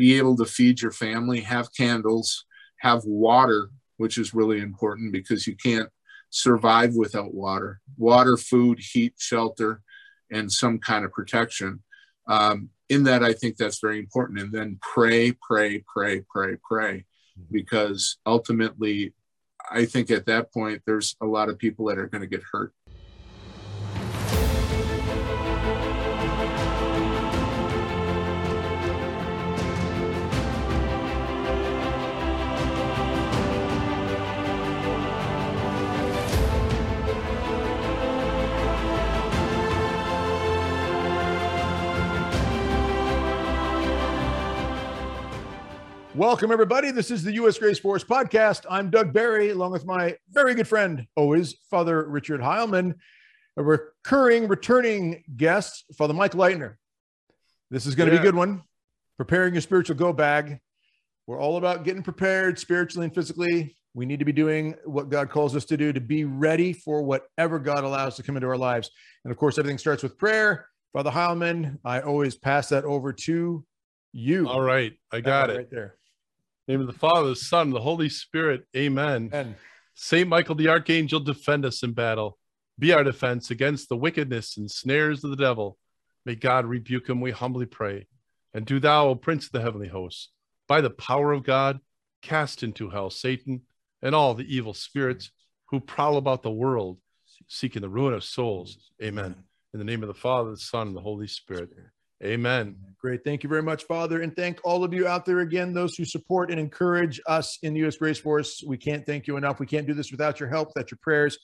be able to feed your family, have candles, have water, which is really important because you can't survive without water. Water, food, heat, shelter, and some kind of protection. Um, in that, I think that's very important. And then pray, pray, pray, pray, pray, mm-hmm. because ultimately, I think at that point, there's a lot of people that are going to get hurt. Welcome, everybody. This is the U.S. Grace Force podcast. I'm Doug Barry, along with my very good friend, always, Father Richard Heilman, a recurring, returning guest, Father Mike Leitner. This is going to yeah. be a good one. Preparing your spiritual go bag. We're all about getting prepared spiritually and physically. We need to be doing what God calls us to do to be ready for whatever God allows to come into our lives. And of course, everything starts with prayer. Father Heilman, I always pass that over to you. All right. I got it. Right there name of the Father, the Son, the Holy Spirit. Amen. Amen. Saint Michael the Archangel, defend us in battle. Be our defense against the wickedness and snares of the devil. May God rebuke him, we humbly pray. And do thou, O Prince of the heavenly hosts, by the power of God, cast into hell Satan and all the evil spirits who prowl about the world, seeking the ruin of souls. Amen. In the name of the Father, the Son, and the Holy Spirit. Amen. Great. Thank you very much, Father. And thank all of you out there again, those who support and encourage us in the U.S. Grace Force. We can't thank you enough. We can't do this without your help, without your prayers.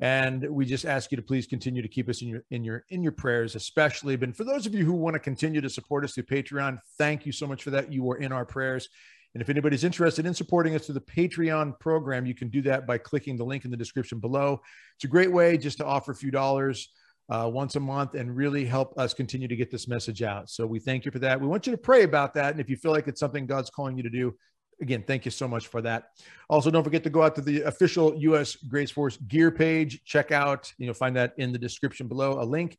And we just ask you to please continue to keep us in your in your in your prayers, especially. But for those of you who want to continue to support us through Patreon, thank you so much for that. You are in our prayers. And if anybody's interested in supporting us through the Patreon program, you can do that by clicking the link in the description below. It's a great way just to offer a few dollars uh, once a month and really help us continue to get this message out. So we thank you for that. We want you to pray about that. And if you feel like it's something God's calling you to do, again, thank you so much for that. Also, don't forget to go out to the official U.S. Grace Force gear page. Check out, you know, find that in the description below, a link.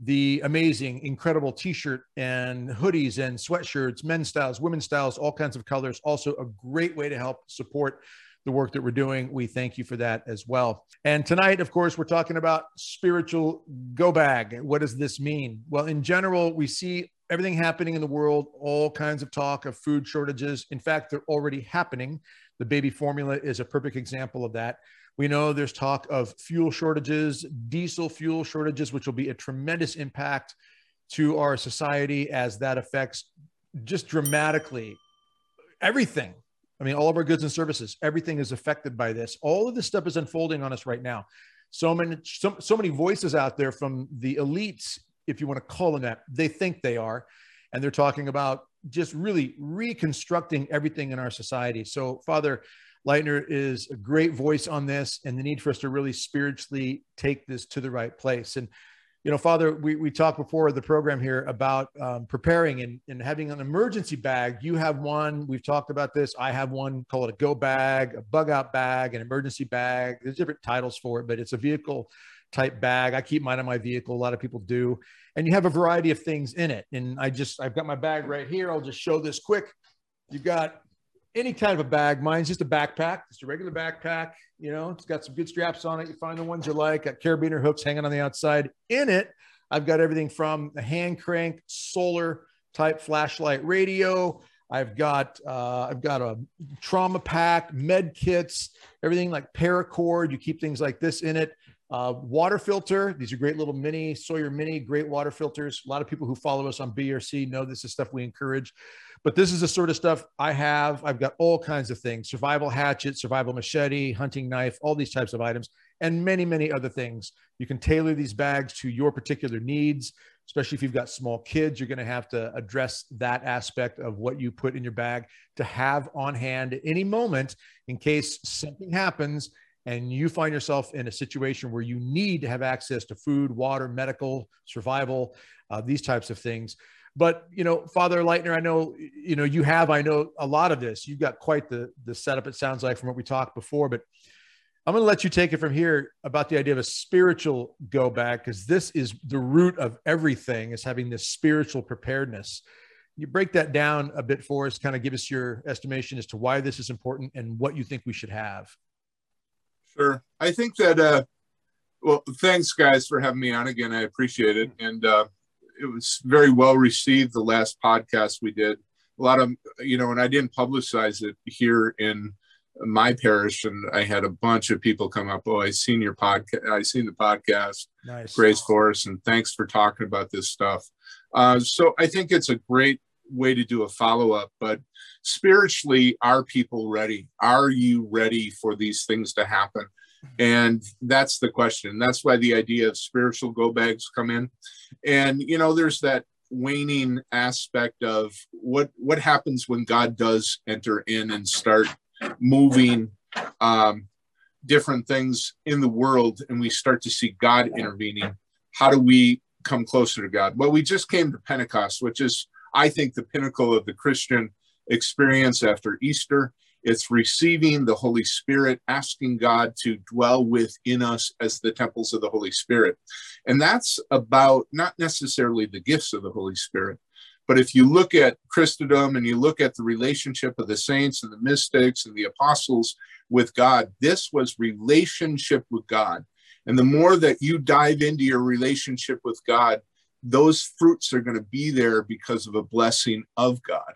The amazing, incredible t-shirt and hoodies and sweatshirts, men's styles, women's styles, all kinds of colors. Also a great way to help support the work that we're doing. We thank you for that as well. And tonight, of course, we're talking about spiritual go bag. What does this mean? Well, in general, we see everything happening in the world, all kinds of talk of food shortages. In fact, they're already happening. The baby formula is a perfect example of that. We know there's talk of fuel shortages, diesel fuel shortages, which will be a tremendous impact to our society as that affects just dramatically everything I mean, all of our goods and services, everything is affected by this. All of this stuff is unfolding on us right now. So many, so, so many voices out there from the elites, if you want to call them that, they think they are. And they're talking about just really reconstructing everything in our society. So, Father Leitner is a great voice on this and the need for us to really spiritually take this to the right place. And you know, Father, we, we talked before the program here about um, preparing and, and having an emergency bag. You have one. We've talked about this. I have one. Call it a go bag, a bug out bag, an emergency bag. There's different titles for it, but it's a vehicle type bag. I keep mine in my vehicle. A lot of people do. And you have a variety of things in it. And I just, I've got my bag right here. I'll just show this quick. You've got any kind of a bag. Mine's just a backpack, just a regular backpack. You know, it's got some good straps on it. You find the ones you like. Got carabiner hooks hanging on the outside. In it, I've got everything from a hand crank solar type flashlight radio. I've got uh, I've got a trauma pack, med kits, everything like paracord. You keep things like this in it. Uh, water filter. These are great little mini Sawyer mini, great water filters. A lot of people who follow us on BRC know this is stuff we encourage. But this is the sort of stuff I have. I've got all kinds of things survival hatchet, survival machete, hunting knife, all these types of items, and many, many other things. You can tailor these bags to your particular needs, especially if you've got small kids. You're going to have to address that aspect of what you put in your bag to have on hand at any moment in case something happens and you find yourself in a situation where you need to have access to food, water, medical, survival, uh, these types of things. But you know, Father Leitner, I know you know you have. I know a lot of this. You've got quite the the setup. It sounds like from what we talked before. But I'm going to let you take it from here about the idea of a spiritual go back because this is the root of everything. Is having this spiritual preparedness. you break that down a bit for us, kind of give us your estimation as to why this is important and what you think we should have. Sure. I think that, uh, well, thanks guys for having me on again. I appreciate it. And uh, it was very well received the last podcast we did. A lot of, you know, and I didn't publicize it here in my parish and I had a bunch of people come up. Oh, I seen your podcast. I seen the podcast. Nice. Grace Force. And thanks for talking about this stuff. Uh, so I think it's a great way to do a follow up. But spiritually, are people ready? Are you ready for these things to happen? And that's the question. That's why the idea of spiritual go bags come in. And you know, there's that waning aspect of what what happens when God does enter in and start moving um, different things in the world, and we start to see God intervening. How do we come closer to God? Well, we just came to Pentecost, which is I think, the pinnacle of the Christian experience after Easter. It's receiving the Holy Spirit, asking God to dwell within us as the temples of the Holy Spirit. And that's about not necessarily the gifts of the Holy Spirit, but if you look at Christendom and you look at the relationship of the saints and the mystics and the apostles with God, this was relationship with God. And the more that you dive into your relationship with God, those fruits are going to be there because of a blessing of God.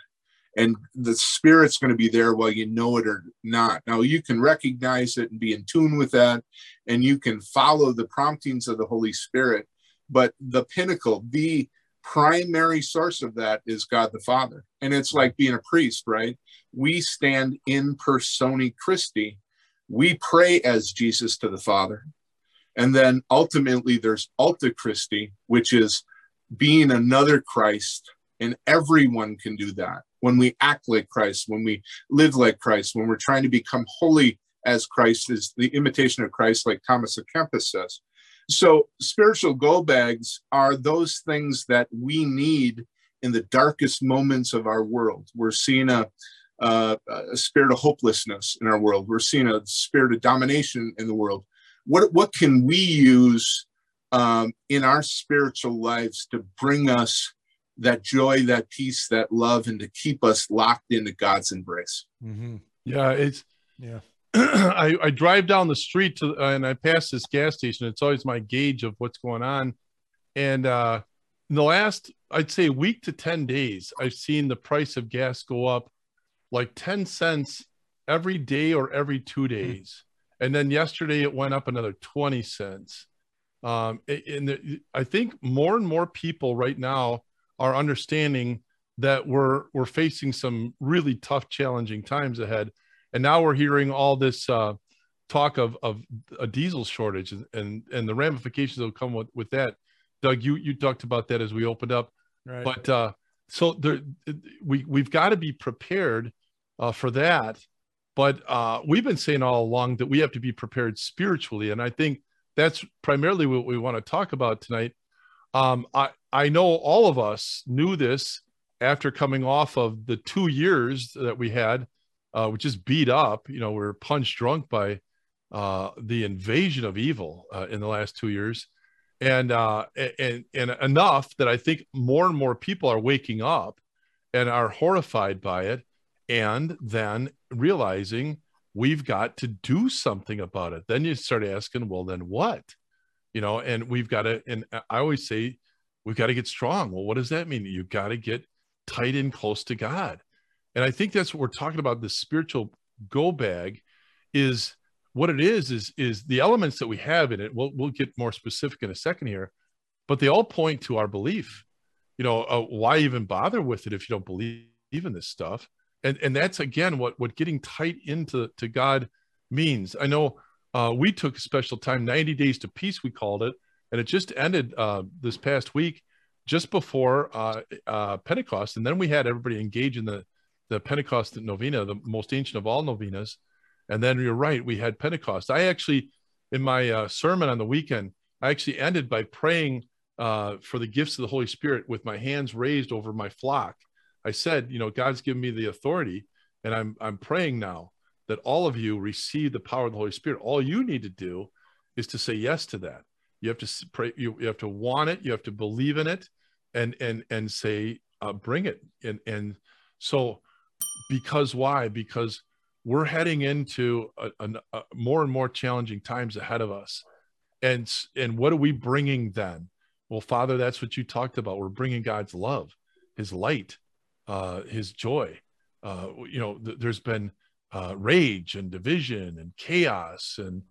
And the Spirit's going to be there while you know it or not. Now, you can recognize it and be in tune with that, and you can follow the promptings of the Holy Spirit. But the pinnacle, the primary source of that is God the Father. And it's like being a priest, right? We stand in persona Christi. We pray as Jesus to the Father. And then ultimately there's Alter Christi, which is being another Christ, and everyone can do that. When we act like Christ, when we live like Christ, when we're trying to become holy as Christ is the imitation of Christ, like Thomas à Kempis says. So, spiritual go bags are those things that we need in the darkest moments of our world. We're seeing a, a spirit of hopelessness in our world. We're seeing a spirit of domination in the world. What, what can we use um, in our spiritual lives to bring us that joy, that peace, that love, and to keep us locked into God's embrace. Mm-hmm. Yeah, it's yeah. I, I drive down the street to uh, and I pass this gas station. It's always my gauge of what's going on. And uh, in the last, I'd say, week to ten days, I've seen the price of gas go up like ten cents every day or every two hmm. days. Mm-hmm. And then yesterday it went up another twenty cents. Um, and the, I think more and more people right now are understanding that we're we're facing some really tough, challenging times ahead. And now we're hearing all this uh, talk of of a diesel shortage and and, and the ramifications that will come with, with that. Doug, you you talked about that as we opened up, right. but uh, so there we we've got to be prepared uh, for that. But uh, we've been saying all along that we have to be prepared spiritually, and I think that's primarily what we want to talk about tonight. Um, I I know all of us knew this after coming off of the two years that we had, uh, which is beat up. You know, we are punched drunk by uh, the invasion of evil uh, in the last two years, and uh, and and enough that I think more and more people are waking up and are horrified by it, and then realizing we've got to do something about it. Then you start asking, well, then what? You know, and we've got to, and I always say, we've got to get strong. Well, what does that mean? You've got to get tight and close to God. And I think that's what we're talking about. The spiritual go bag is what it is, is, is the elements that we have in it. We'll, we'll get more specific in a second here, but they all point to our belief. You know, uh, why even bother with it if you don't believe in this stuff? And and that's again what what getting tight into to god means. I know uh, we took a special time 90 days to peace we called it and it just ended uh, this past week just before uh, uh pentecost and then we had everybody engage in the the pentecost novena the most ancient of all novenas and then you're right we had pentecost. I actually in my uh, sermon on the weekend i actually ended by praying uh, for the gifts of the holy spirit with my hands raised over my flock I said, you know, God's given me the authority, and I'm I'm praying now that all of you receive the power of the Holy Spirit. All you need to do is to say yes to that. You have to pray. You, you have to want it. You have to believe in it, and and and say, uh, bring it. And and so because why? Because we're heading into a, a, a more and more challenging times ahead of us. And and what are we bringing then? Well, Father, that's what you talked about. We're bringing God's love, His light, uh, His joy. Uh, you know, th- there's been uh, rage and division and chaos and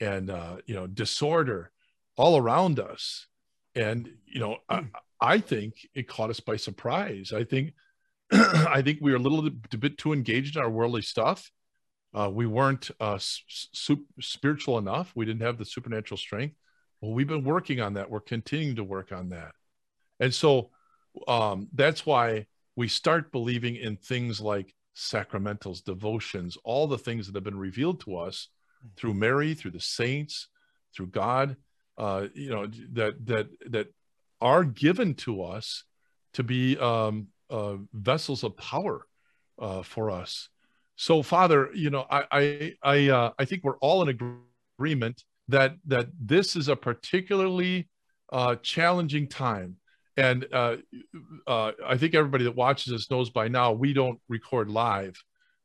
and uh, you know disorder all around us, and you know, I, I think it caught us by surprise. I think I think we were a little bit too engaged in our worldly stuff. Uh, we weren't uh, spiritual enough. We didn't have the supernatural strength. Well, we've been working on that. We're continuing to work on that. And so um, that's why we start believing in things like sacramentals, devotions, all the things that have been revealed to us through Mary, through the saints, through God, uh, you know, that that that are given to us to be um, uh, vessels of power uh, for us. So, Father, you know, I I I, uh, I think we're all in agreement that that this is a particularly uh, challenging time. And uh, uh, I think everybody that watches us knows by now we don't record live.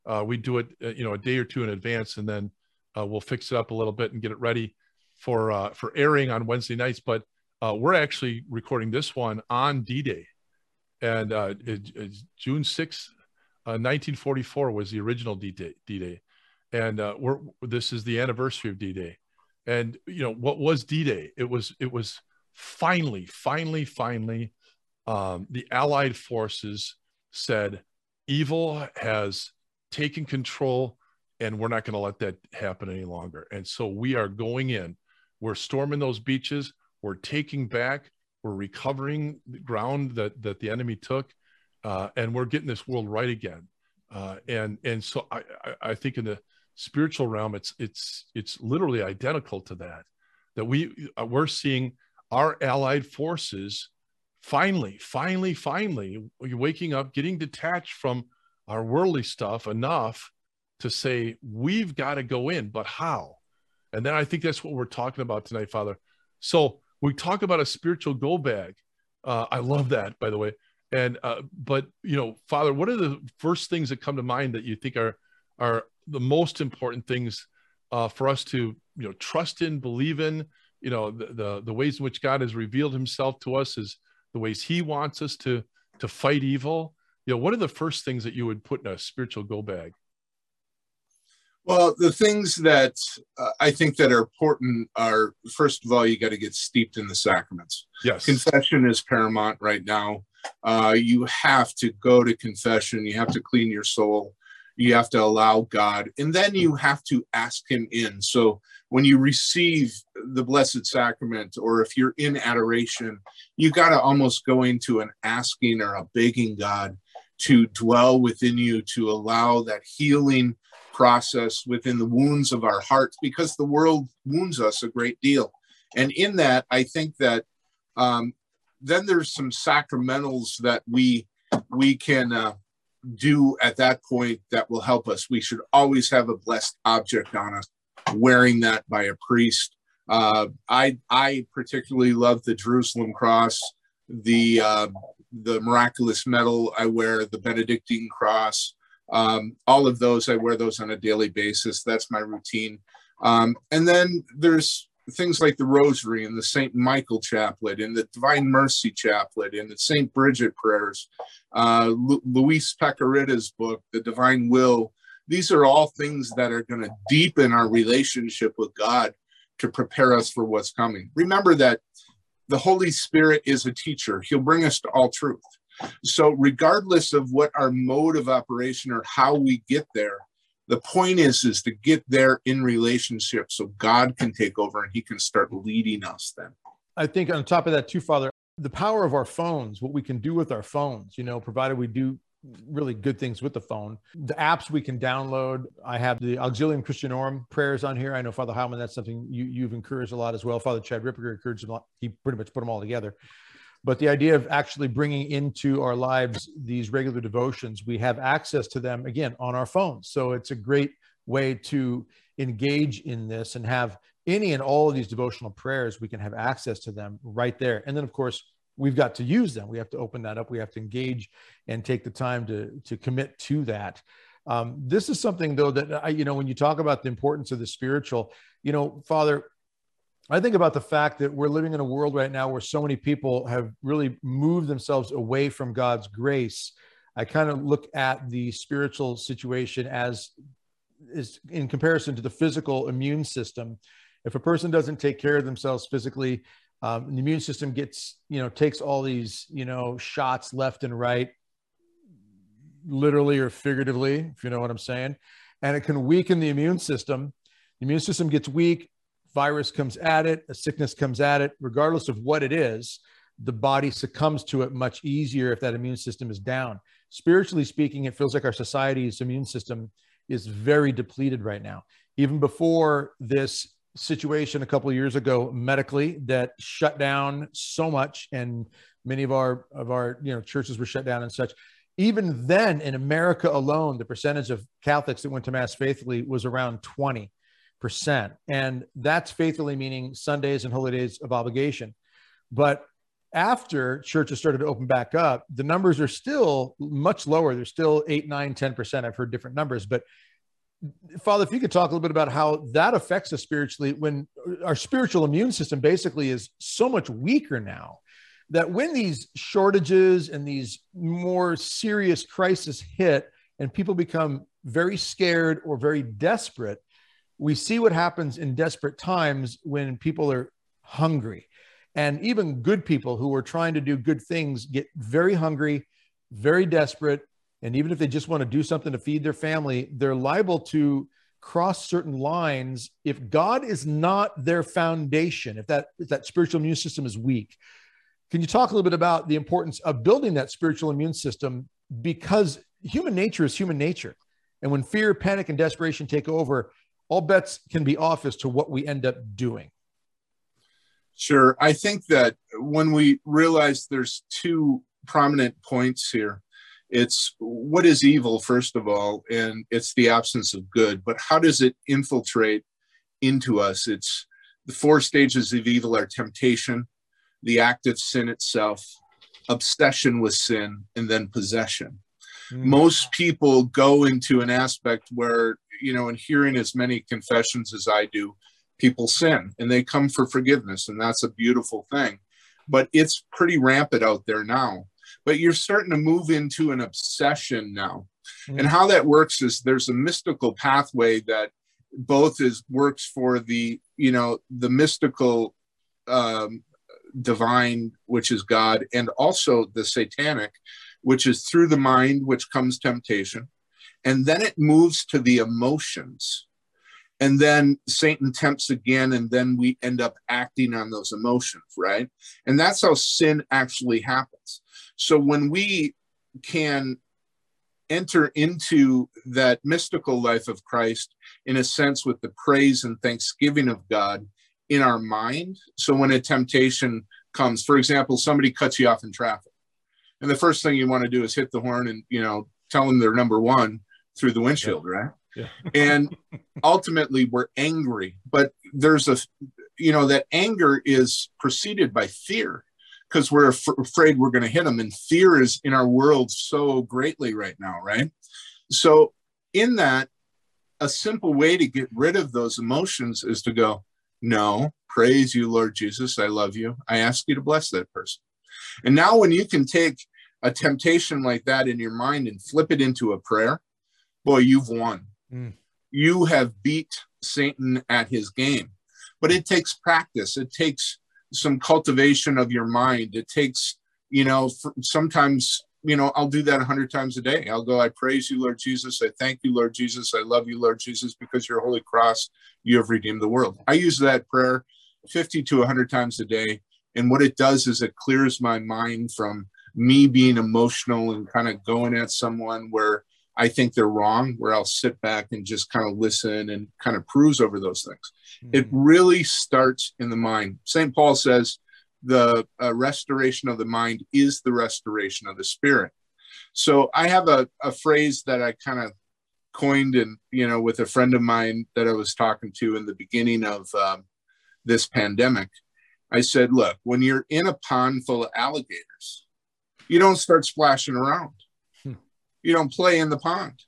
Uh, we do it, uh, you know, a day or two in advance, and then uh, we'll fix it up a little bit and get it ready for uh, for airing on Wednesday nights. But we're actually recording this one on D-Day, and it, June sixth, uh, 1944 was the original D-Day. D-Day. And uh, we're this is the anniversary of D-Day. And you know what was D-Day? It was it was finally, finally, finally, um, the Allied forces said evil has taken control, and we're not going to let that happen any longer. And so we are going in. We're storming those beaches. We're taking back. We're recovering the ground that that the enemy took, uh, and we're getting this world right again. Uh, and and so I, I, think in the spiritual realm, it's it's it's literally identical to that. That we uh, we're seeing our allied forces finally, finally, finally waking up, getting detached from our worldly stuff enough to say we've got to go in, but how? And then I think that's what we're talking about tonight, Father. So we talk about a spiritual go bag. Uh, I love that, by the way. And uh, but you know, Father, what are the first things that come to mind that you think are are the most important things uh, for us to you know trust in, believe in? You know, the, the the ways in which God has revealed Himself to us is the ways He wants us to to fight evil. You know, what are the first things that you would put in a spiritual go bag? Well, the things that uh, I think that are important are first of all, you got to get steeped in the sacraments. Yes. Confession is paramount right now. Uh, you have to go to confession. You have to clean your soul. You have to allow God, and then you have to ask Him in. So when you receive the Blessed Sacrament, or if you're in adoration, you got to almost go into an asking or a begging God to dwell within you, to allow that healing process within the wounds of our hearts because the world wounds us a great deal. And in that, I think that um, then there's some sacramentals that we we can uh, do at that point that will help us. We should always have a blessed object on us, wearing that by a priest. Uh, I I particularly love the Jerusalem cross, the uh, the miraculous medal I wear, the Benedictine cross. Um, all of those, I wear those on a daily basis. That's my routine. Um, and then there's things like the Rosary and the St. Michael Chaplet and the Divine Mercy Chaplet and the St. Bridget prayers, uh, Lu- Luis Piccarreta's book, The Divine Will. These are all things that are going to deepen our relationship with God to prepare us for what's coming. Remember that the Holy Spirit is a teacher, He'll bring us to all truth. So, regardless of what our mode of operation or how we get there, the point is is to get there in relationship so God can take over and He can start leading us. Then, I think on top of that too, Father, the power of our phones, what we can do with our phones, you know, provided we do really good things with the phone. The apps we can download. I have the Auxilium Christianorum prayers on here. I know Father Heilman, that's something you, you've encouraged a lot as well. Father Chad Ripperger encouraged a lot. He pretty much put them all together but the idea of actually bringing into our lives these regular devotions we have access to them again on our phones so it's a great way to engage in this and have any and all of these devotional prayers we can have access to them right there and then of course we've got to use them. We have to open that up. We have to engage and take the time to to commit to that. Um, this is something though that I, you know, when you talk about the importance of the spiritual, you know, Father, I think about the fact that we're living in a world right now where so many people have really moved themselves away from God's grace. I kind of look at the spiritual situation as is in comparison to the physical immune system. If a person doesn't take care of themselves physically, um, the immune system gets, you know, takes all these, you know, shots left and right, literally or figuratively, if you know what I'm saying. And it can weaken the immune system. The immune system gets weak, virus comes at it, a sickness comes at it, regardless of what it is, the body succumbs to it much easier if that immune system is down. Spiritually speaking, it feels like our society's immune system is very depleted right now. Even before this situation a couple years ago medically that shut down so much and many of our of our you know churches were shut down and such even then in america alone the percentage of catholics that went to mass faithfully was around 20 percent, and that's faithfully meaning Sundays and holy days of obligation. But after churches started to open back up, the numbers are still much lower. They're still eight, nine, 10%. I've heard different numbers. But Father, if you could talk a little bit about how that affects us spiritually when our spiritual immune system basically is so much weaker now that when these shortages and these more serious crises hit and people become very scared or very desperate, we see what happens in desperate times when people are hungry. And even good people who are trying to do good things get very hungry, very desperate. And even if they just want to do something to feed their family, they're liable to cross certain lines if God is not their foundation, if that, if that spiritual immune system is weak. Can you talk a little bit about the importance of building that spiritual immune system? Because human nature is human nature. And when fear, panic, and desperation take over, all bets can be off as to what we end up doing. Sure. I think that when we realize there's two prominent points here, it's what is evil, first of all, and it's the absence of good, but how does it infiltrate into us? It's the four stages of evil are temptation, the act of sin itself, obsession with sin, and then possession. Mm. Most people go into an aspect where you know, in hearing as many confessions as I do, people sin and they come for forgiveness, and that's a beautiful thing. But it's pretty rampant out there now. But you're starting to move into an obsession now. Mm-hmm. And how that works is there's a mystical pathway that both is works for the you know the mystical um, divine which is god and also the satanic which is through the mind which comes temptation and then it moves to the emotions. And then Satan tempts again, and then we end up acting on those emotions, right? And that's how sin actually happens. So when we can enter into that mystical life of Christ in a sense with the praise and thanksgiving of God in our mind. So when a temptation comes, for example, somebody cuts you off in traffic, and the first thing you want to do is hit the horn and you know tell them they're number one through the windshield, right? And ultimately, we're angry, but there's a, you know, that anger is preceded by fear because we're af- afraid we're going to hit them. And fear is in our world so greatly right now, right? So, in that, a simple way to get rid of those emotions is to go, No, praise you, Lord Jesus. I love you. I ask you to bless that person. And now, when you can take a temptation like that in your mind and flip it into a prayer, boy, you've won. Mm. You have beat Satan at his game. But it takes practice. It takes some cultivation of your mind. It takes, you know, sometimes, you know, I'll do that a hundred times a day. I'll go, I praise you, Lord Jesus. I thank you, Lord Jesus. I love you, Lord Jesus, because your holy cross, you have redeemed the world. I use that prayer 50 to 100 times a day. And what it does is it clears my mind from me being emotional and kind of going at someone where I think they're wrong, where I'll sit back and just kind of listen and kind of peruse over those things. Mm-hmm. It really starts in the mind. St. Paul says the uh, restoration of the mind is the restoration of the spirit. So I have a, a phrase that I kind of coined and you know with a friend of mine that I was talking to in the beginning of um, this pandemic. I said, look, when you're in a pond full of alligators, you don't start splashing around. You don't play in the pond.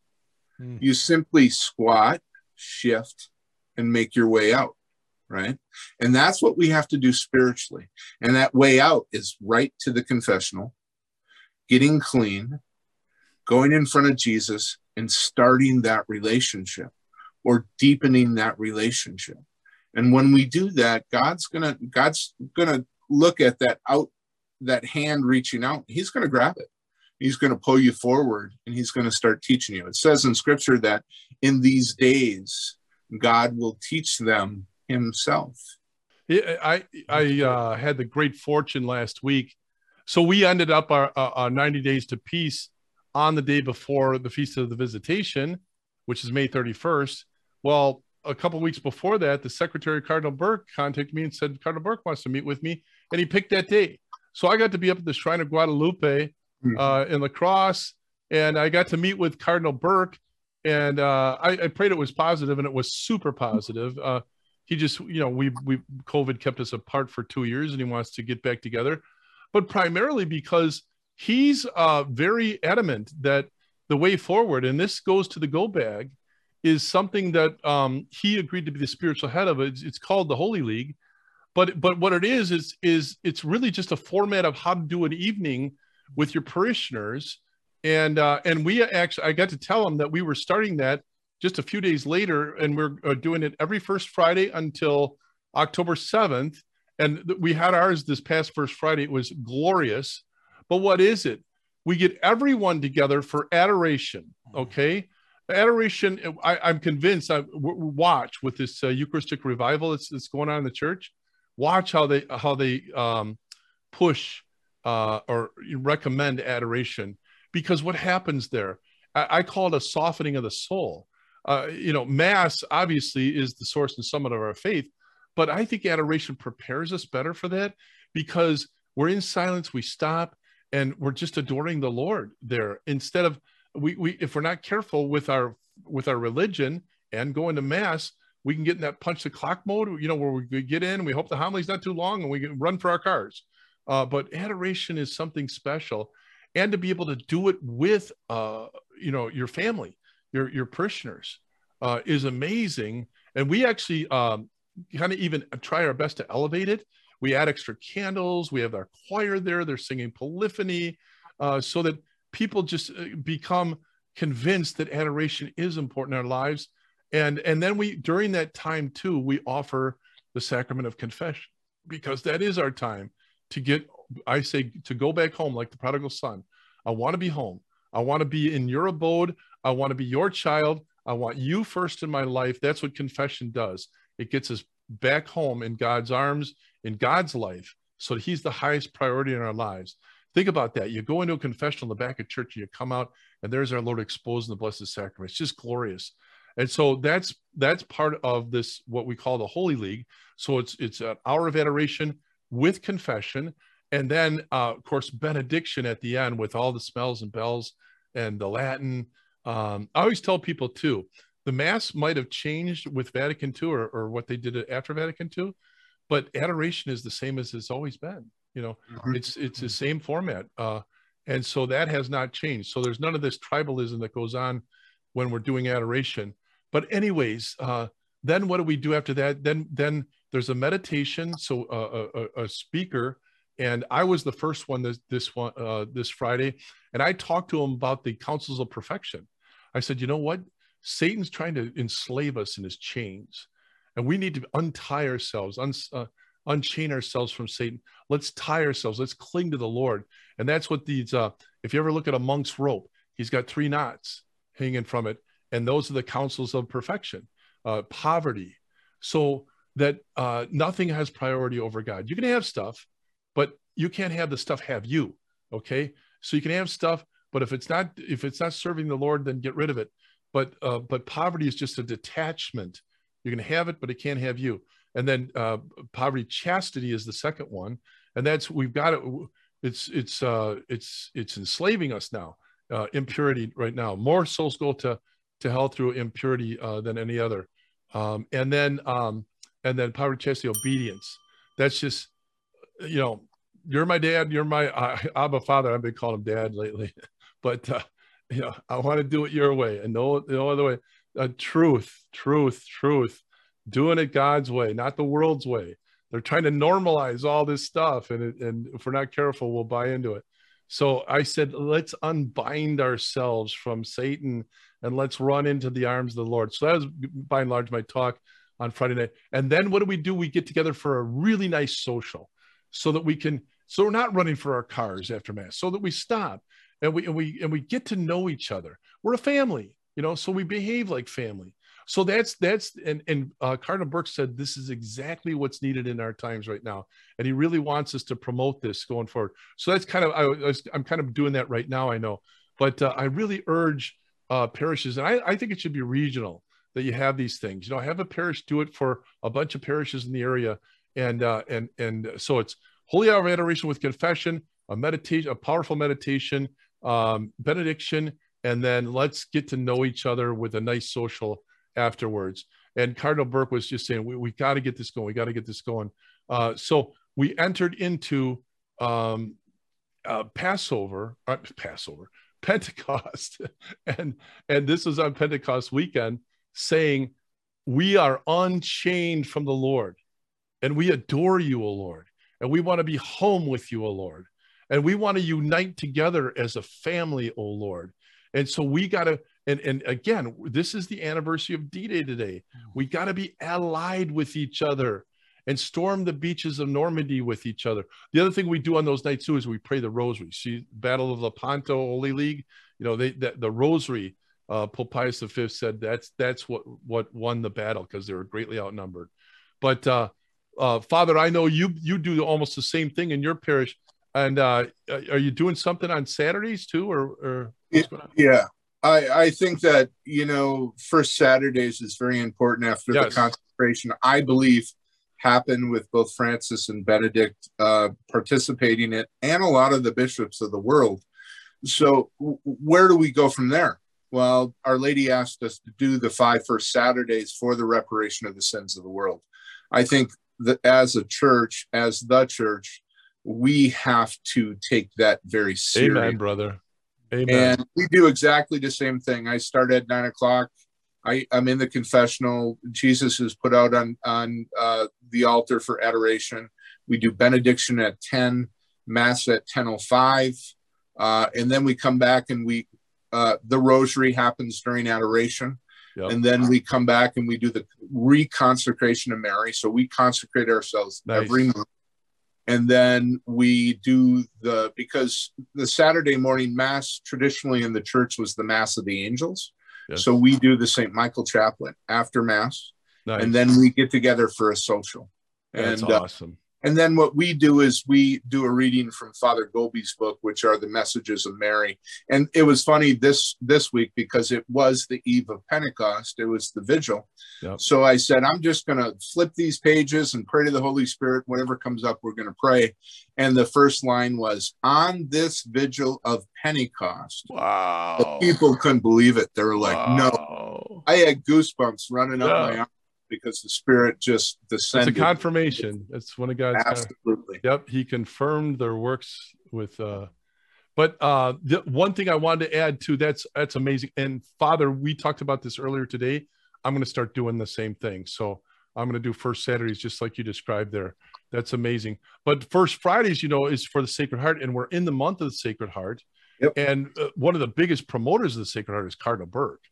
Hmm. You simply squat, shift, and make your way out. Right. And that's what we have to do spiritually. And that way out is right to the confessional, getting clean, going in front of Jesus, and starting that relationship or deepening that relationship. And when we do that, God's gonna God's gonna look at that out that hand reaching out. He's gonna grab it. He's going to pull you forward and he's going to start teaching you. It says in scripture that in these days, God will teach them himself. I, I uh, had the great fortune last week. So we ended up our, our 90 days to peace on the day before the Feast of the Visitation, which is May 31st. Well, a couple weeks before that, the Secretary Cardinal Burke contacted me and said Cardinal Burke wants to meet with me, and he picked that day. So I got to be up at the Shrine of Guadalupe mm-hmm. uh, in La Crosse. And I got to meet with Cardinal Burke, and uh, I, I, prayed it was positive, and it was super positive. Uh, he just, you know, we we COVID kept us apart for two years, and he wants to get back together, but primarily because he's uh, very adamant that the way forward, and this goes to the go bag, is something that um, he agreed to be the spiritual head of. It's, it's called the Holy League, but but what it is is is it's really just a format of how to do an evening with your parishioners, and uh, and we actually I got to tell them that we were starting that just a few days later, and we're uh, doing it every first Friday until October seventh, and th- we had ours this past first Friday. It was glorious, but what is it? We get everyone together for adoration. Mm-hmm. Okay adoration I, am convinced I watch with this uh, Eucharistic revival that's, that's, going on in the church. Watch how they how they um, push uh, or recommend adoration because what happens there, I, I call it a softening of the soul. Uh, you know, mass obviously is the source and summit of our faith, but I think adoration prepares us better for that because we're in silence, we stop, and we're just adoring the Lord there. Instead of we, we if we're not careful with our with our religion and going to mass we can get in that punch the clock mode you know where we get in we hope the homily's not too long and we can run for our cars uh, but adoration is something special and to be able to do it with uh, you know your family your your parishioners uh, is amazing. And we actually um, kind of even try our best to elevate it. We add extra candles we have our choir there they're singing polyphony uh, so that people just uh, become convinced that adoration is important in our lives. And and then we during that time too we offer the sacrament of confession because that is our time to get i say to go back home like the prodigal son i want to be home i want to be in your abode i want to be your child i want you first in my life that's what confession does it gets us back home in god's arms in god's life so he's the highest priority in our lives Think about that. You go into a confessional in the back of church and you come out and there's our Lord exposed in the Blessed Sacrament. It's just glorious. And so that's that's part of this what we call the Holy League. So it's it's an hour of adoration with confession, and then uh, of course benediction at the end with all the smells and bells and the Latin. Um, I always tell people too, the Mass might have changed with Vatican II or, or what they did after Vatican II, but adoration is the same as it's always been. You know, mm-hmm. it's it's the same format, uh, and so that has not changed. So there's none of this tribalism that goes on when we're doing adoration. But anyways, uh, then what do we do after that? Then then there's a meditation. So uh, a, a, speaker, and I was the first one this this one uh, this Friday, and I talked to him about the counsels of perfection. I said, you know what? Satan's trying to enslave us in his chains, and we need to untie ourselves, un, uh, unchain ourselves from Satan. Let's tie ourselves. Let's cling to the Lord. And that's what these, uh, if you ever look at a monk's rope, he's got three knots hanging from it. And those are the counsels of perfection, uh, poverty. So that uh, nothing has priority over God. You can have stuff, but you can't have the stuff have you. Okay. So you can have stuff, but if it's not, if it's not serving the Lord, then get rid of it. But, uh, but poverty is just a detachment. You can have it, but it can't have you and then uh, poverty chastity is the second one and that's we've got it it's it's uh it's it's enslaving us now uh, impurity right now more souls go to to hell through impurity uh, than any other um, and then um, and then poverty chastity obedience that's just you know, you're my dad, you're my uh, Abba father. I've been calling him dad lately, but uh, you know, I want to do it your way and no, no other way. Uh, truth, truth, truth, doing it God's way, not the world's way. They're trying to normalize all this stuff, and it, and if we're not careful, we'll buy into it. So I said, let's unbind ourselves from Satan and let's run into the arms of the Lord. So that was by and large my talk on Friday night. And then what do we do? We get together for a really nice social so that we can, so we're not running for our cars after mass, so that we stop and we, and we, and we get to know each other. We're a family, you know, so we behave like family. So that's, that's, and, and uh, Cardinal Burke said, this is exactly what's needed in our times right now. And he really wants us to promote this going forward. So that's kind of, I, I'm kind of doing that right now, I know, but uh, I really urge uh, parishes, and I, I think it should be regional that you have these things. You know, have a parish do it for a bunch of parishes in the area, and uh, and and so it's holy hour of adoration with confession, a meditation, a powerful meditation, um, benediction, and then let's get to know each other with a nice social afterwards. And Cardinal Burke was just saying, we, we got to get this going. We got to get this going. Uh, so we entered into um, uh, Passover, uh, Passover, Pentecost, and and this was on Pentecost weekend, saying, "We are unchained from the Lord, and we adore you, O Lord, and we want to be home with you, O Lord, and we want to unite together as a family, O Lord." And so we got to, and and again, this is the anniversary of D-Day today. We got to be allied with each other and storm the beaches of Normandy with each other. The other thing we do on those nights too is we pray the rosary. See, Battle of Lepanto, Holy League, you know, they the, the rosary. Uh, Pope Pius V said that's that's what what won the battle because they were greatly outnumbered. But uh, uh, Father, I know you you do almost the same thing in your parish. And uh, are you doing something on Saturdays too, or, or yeah? I, I think that you know first Saturdays is very important after yes. the consecration. I believe happened with both Francis and Benedict uh, participating in it, and a lot of the bishops of the world. So, where do we go from there? Well, Our Lady asked us to do the five first Saturdays for the reparation of the sins of the world. I think that as a church, as the church, we have to take that very seriously. Amen, brother. Amen. And we do exactly the same thing. I start at nine o'clock I, I'm in the confessional. Jesus is put out on on uh, the altar for adoration. We do benediction at ten, mass at ten o five, uh, and then we come back and we uh, the rosary happens during adoration, yep. and then we come back and we do the reconsecration of Mary. So we consecrate ourselves nice. every month. And then we do the because the Saturday morning mass traditionally in the church was the Mass of the Angels. Yes. So we do the St. Michael Chaplet after Mass, nice. and then we get together for a social. That's and, uh, awesome. Uh, and then what we do is we do a reading from Father Gobbi's book, which are the messages of Mary. And it was funny this this week because it was the eve of Pentecost. It was the vigil. Yep. So I said, I'm just going to flip these pages and pray to the Holy Spirit. Whatever comes up, we're going to pray. And the first line was, "On this vigil of Pentecost." Wow! The people couldn't believe it. They were like, wow. "No!" I had goosebumps running up my arm because the Spirit just descended. It's a confirmation. It's one of God's. Absolutely. Yep, He confirmed their works with. uh but uh, the one thing I wanted to add to that's that's amazing. And Father, we talked about this earlier today. I'm going to start doing the same thing. So I'm going to do first Saturdays just like you described there. That's amazing. But first Fridays, you know, is for the Sacred Heart, and we're in the month of the Sacred Heart. Yep. And uh, one of the biggest promoters of the Sacred Heart is Cardinal Burke.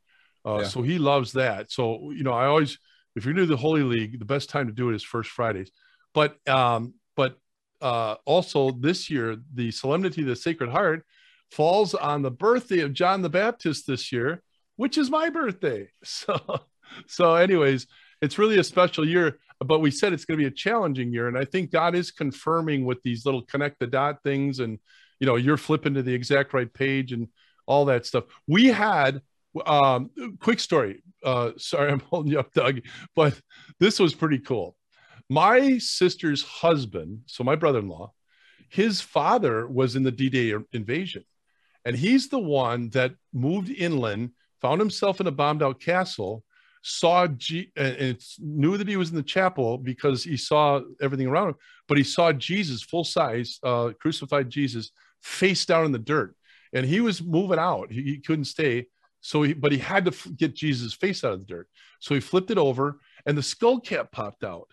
Uh, yeah. So he loves that. So you know, I always if you're new to the Holy League, the best time to do it is first Fridays. But um, but uh, also this year, the Solemnity of the Sacred Heart falls on the birthday of John the Baptist this year, which is my birthday. So so anyways, it's really a special year. But we said it's going to be a challenging year, and I think God is confirming with these little connect the dot things, and you know, you're flipping to the exact right page and all that stuff. We had um, quick story. Uh, sorry, I'm holding you up, Doug, but this was pretty cool. My sister's husband, so my brother-in-law, his father was in the D-Day invasion, and he's the one that moved inland, found himself in a bombed-out castle, saw G and knew that he was in the chapel because he saw everything around him, but he saw Jesus full size, uh, crucified Jesus face down in the dirt, and he was moving out. He, he couldn't stay, so he but he had to get Jesus' face out of the dirt. So he flipped it over, and the skull cap popped out,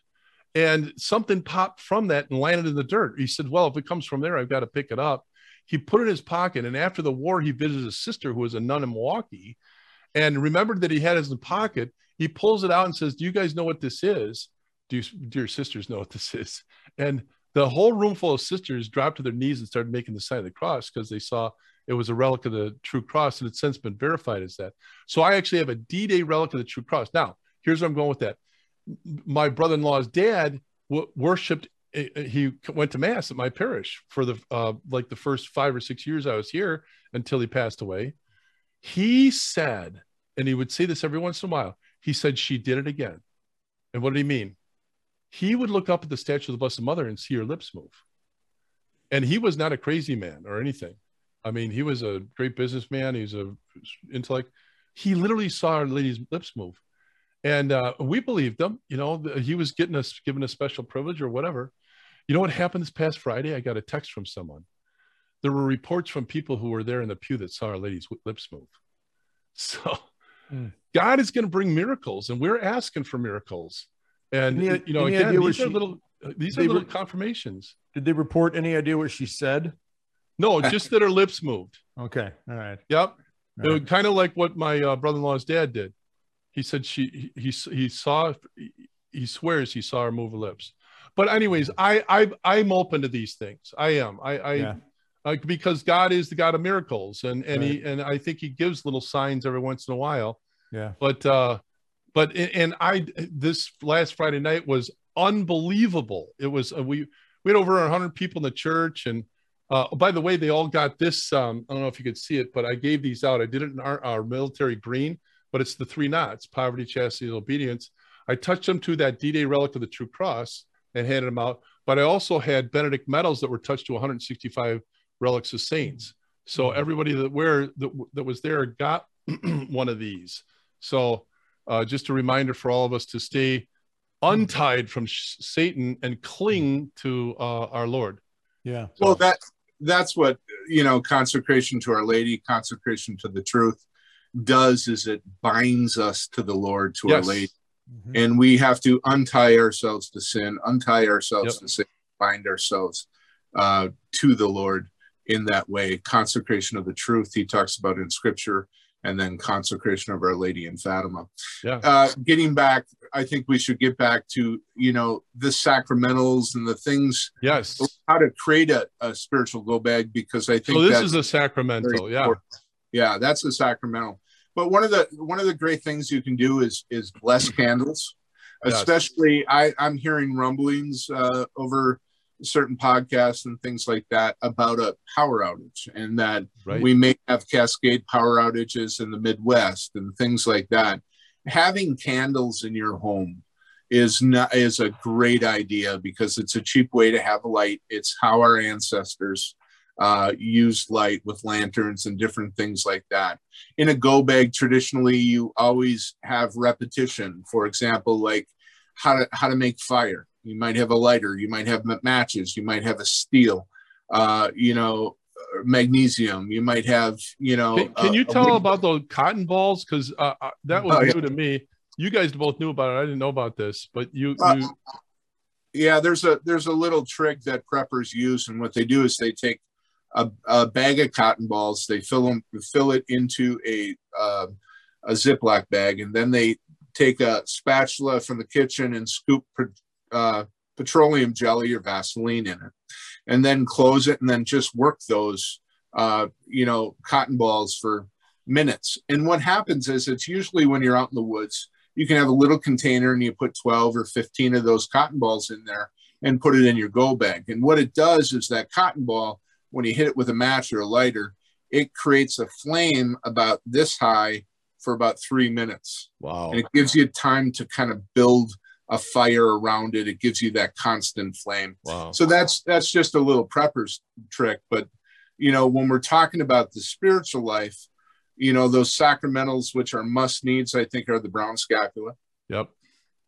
and something popped from that and landed in the dirt. He said, "Well, if it comes from there, I've got to pick it up." He put it in his pocket, and after the war, he visited his sister who was a nun in Milwaukee and remembered that he had it in the pocket. He pulls it out and says, Do you guys know what this is? Do, you, do your sisters know what this is? And the whole room full of sisters dropped to their knees and started making the sign of the cross because they saw it was a relic of the true cross and it's since been verified as that. So I actually have a D Day relic of the true cross. Now, here's where I'm going with that. My brother in law's dad w- worshiped eh, eh, he went to mass at my parish for the uh, like the first five or six years I was here until he passed away. He said, and he would say this every once in a while, he said, She did it again. And what did he mean? He would look up at the statue of the Blessed Mother and see her lips move. And he was not a crazy man or anything. I mean, he was a great businessman. He's a intellect. He literally saw Our Lady's lips move, and uh, we believed him. You know, he was getting us given a special privilege or whatever. You know what happened this past Friday? I got a text from someone there were reports from people who were there in the pew that saw Our Lady's lips move. So mm. God is going to bring miracles, and we're asking for miracles. And any, you know, again, these are she, little these are little re- confirmations. Did they report any idea what she said? No, just that her lips moved. Okay, all right. Yep, all right. kind of like what my uh, brother-in-law's dad did. He said she he he saw he swears he saw her move her lips. But anyways, I I I'm open to these things. I am. I I. Yeah uh, because God is the God of miracles, and and right. he and I think He gives little signs every once in a while. Yeah. But uh, but and I this last Friday night was unbelievable. It was uh, we we had over hundred people in the church, and uh, by the way, they all got this. Um, I don't know if you could see it, but I gave these out. I did it in our, our military green, but it's the three knots: poverty, chastity, and obedience. I touched them to that D-Day relic of the True Cross and handed them out. But I also had Benedict medals that were touched to 165 relics of saints. So mm-hmm. everybody that where that, that was there got one of these. So uh, just a reminder for all of us to stay untied from sh- Satan and cling to uh, our Lord. Yeah. So. Well, that that's what you know. Consecration to Our Lady, consecration to the truth, does is it binds us to the Lord, to yes. Our Lady, mm-hmm. and we have to untie ourselves to sin, untie ourselves yep. to sin, bind ourselves uh, to the Lord in that way consecration of the truth he talks about in scripture and then consecration of our lady in fatima. Yeah. Uh, getting back i think we should get back to you know the sacramentals and the things. Yes. How to create a, a spiritual go bag because i think so this is a sacramental yeah. yeah that's a sacramental. But one of the one of the great things you can do is is bless candles. Especially i i'm hearing rumblings uh, over certain podcasts and things like that about a power outage and that right. we may have cascade power outages in the Midwest and things like that. Having candles in your home is not is a great idea because it's a cheap way to have light. It's how our ancestors uh, used light with lanterns and different things like that. In a go bag, traditionally, you always have repetition. For example, like how to how to make fire you might have a lighter, you might have matches, you might have a steel, uh, you know, magnesium. You might have, you know. Can, can you tell about those cotton balls? Because uh, uh, that was oh, new yeah. to me. You guys both knew about it. I didn't know about this, but you, uh, you. Yeah, there's a there's a little trick that preppers use, and what they do is they take a, a bag of cotton balls, they fill them, fill it into a uh, a Ziploc bag, and then they take a spatula from the kitchen and scoop uh, petroleum jelly or Vaseline in it, and then close it and then just work those, uh, you know, cotton balls for minutes. And what happens is it's usually when you're out in the woods, you can have a little container and you put 12 or 15 of those cotton balls in there and put it in your go bag. And what it does is that cotton ball, when you hit it with a match or a lighter, it creates a flame about this high for about three minutes. Wow. And it gives you time to kind of build a fire around it. It gives you that constant flame. Wow. So that's that's just a little prepper's trick. But you know, when we're talking about the spiritual life, you know, those sacramentals, which are must needs, I think, are the brown scapula. Yep.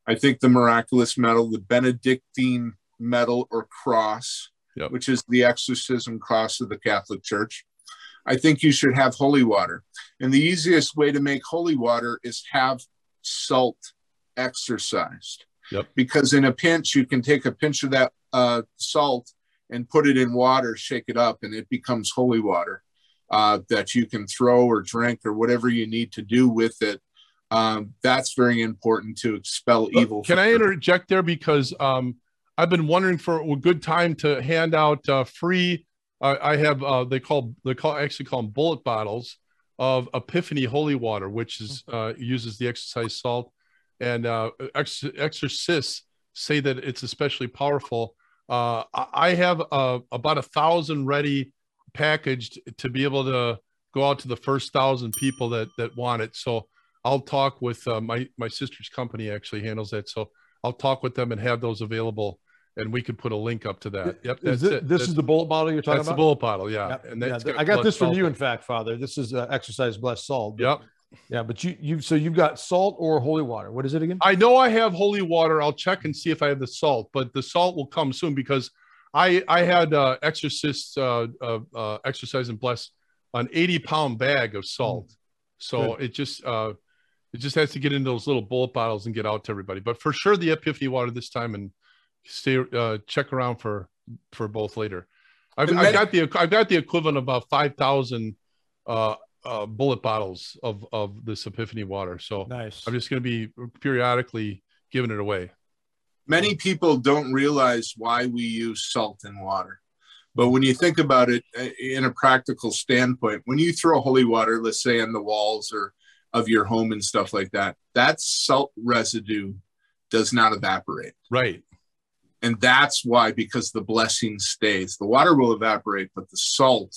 I think the miraculous medal, the Benedictine medal or cross, yep. which is the exorcism cross of the Catholic Church. I think you should have holy water. And the easiest way to make holy water is have salt exorcised. Yep. Because in a pinch, you can take a pinch of that uh, salt and put it in water, shake it up, and it becomes holy water uh, that you can throw or drink or whatever you need to do with it. Um, that's very important to expel evil. Can I interject there because um, I've been wondering for a good time to hand out uh, free. Uh, I have uh, they call they call actually call them bullet bottles of Epiphany holy water, which is uh, uses the exorcise salt, and uh, ex- exorcists say that it's especially powerful. Uh, I have uh, about a thousand ready packaged to be able to go out to the first thousand people that that want it. So I'll talk with uh, my my sister's company actually handles that. So I'll talk with them and have those available, and we could put a link up to that. Yep, that's is it. This that's, is the bullet bottle you're talking that's about. the bullet bottle, yeah. Yep. And yeah, I got this from you, in fact, Father. This is uh, exorcise blessed salt. Yep. Yeah, but you you so you've got salt or holy water. What is it again? I know I have holy water. I'll check and see if I have the salt, but the salt will come soon because I I had uh, exorcists uh, uh, uh, exorcise and bless an 80 pound bag of salt. Mm. So Good. it just uh, it just has to get into those little bullet bottles and get out to everybody. But for sure, the Epiphany water this time, and stay uh, check around for for both later. I've, I've got the I've got the equivalent of about five thousand uh, uh, bullet bottles of of this Epiphany water. So nice. I'm just going to be periodically giving it away. Many people don't realize why we use salt in water. But when you think about it uh, in a practical standpoint, when you throw holy water, let's say on the walls or of your home and stuff like that, that salt residue does not evaporate. Right. And that's why, because the blessing stays. The water will evaporate, but the salt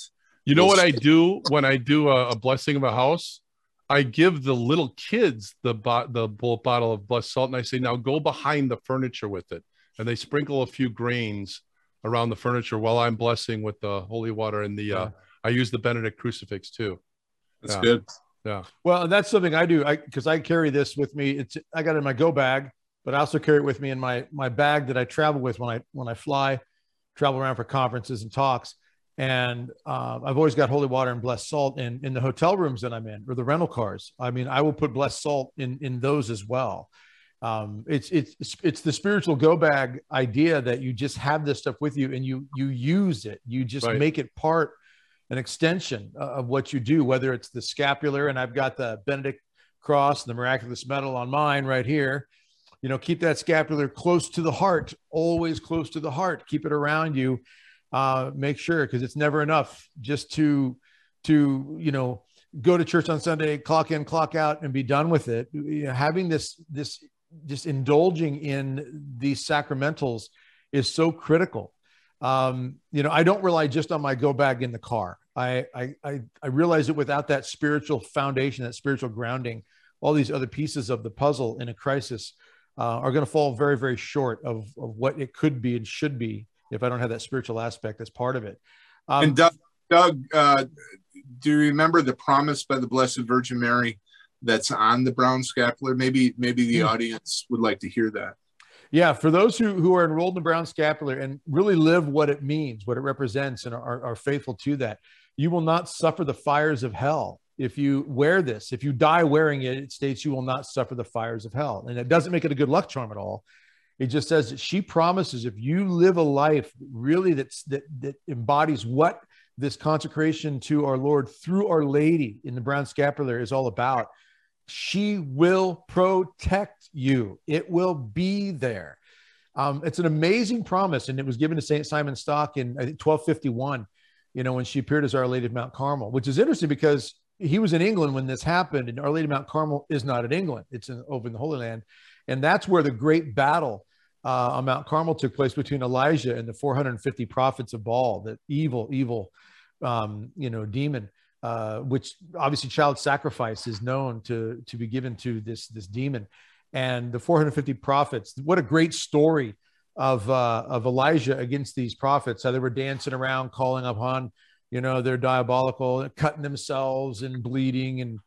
you know what I do when I do a, a, blessing of a house? I give the little kids the bo- the bullet bottle of blessed salt, and I say, "Now go behind the furniture with it." And they sprinkle a few grains around the furniture while I'm blessing with the holy water and the. Uh. I use the Benedict crucifix too. That's yeah. good. Yeah. Well, that's something I do. I because I carry this with me. It's I got it in my go bag, but I also carry it with me in my my bag that I travel with when I when I fly, travel around for conferences and talks and uh, I've always got holy water and blessed salt in in the hotel rooms that I'm in or the rental cars. I mean, I will put blessed salt in in those as well. Um, it's it's it's the spiritual go bag idea that you just have this stuff with you and you you use it. You just right. make it part an extension of what you do, whether it's the scapular and I've got the Benedict cross and the miraculous medal on mine right here. You know, keep that scapular close to the heart, always close to the heart. Keep it around you uh, make sure because it's never enough just to to you know go to church on Sunday, clock in, clock out, and be done with it. You know, having this this just indulging in these sacramentals is so critical. Um, you know, I don't rely just on my go bag in the car. I, I I realize that without that spiritual foundation, that spiritual grounding, all these other pieces of the puzzle in a crisis uh, are going to fall very very short of of what it could be and should be if I don't have that spiritual aspect that's part of it. Um, and Doug, Doug uh, do you remember the promise by the Blessed Virgin Mary that's on the brown scapular? Maybe maybe the hmm. audience would like to hear that. Yeah, for those who, who are enrolled in the brown scapular and really live what it means, what it represents, and are, are faithful to that, you will not suffer the fires of hell if you wear this. If you die wearing it, it states you will not suffer the fires of hell. And it doesn't make it a good luck charm at all. It just says that she promises if you live a life really that's that that embodies what this consecration to our Lord through Our Lady in the brown scapular is all about, she will protect you. It will be there. Um, it's an amazing promise, and it was given to Saint Simon Stock in I think 1251. You know, when she appeared as Our Lady of Mount Carmel, which is interesting because he was in England when this happened, and Our Lady of Mount Carmel is not in England; it's in, over in the Holy Land, and that's where the great battle uh, on Mount Carmel took place between Elijah and the 450 prophets of Baal, that evil, evil, um, you know, demon, uh, which obviously child sacrifice is known to to be given to this this demon, and the 450 prophets. What a great story of uh, of Elijah against these prophets. How they were dancing around, calling upon You know, they're diabolical, cutting themselves and bleeding and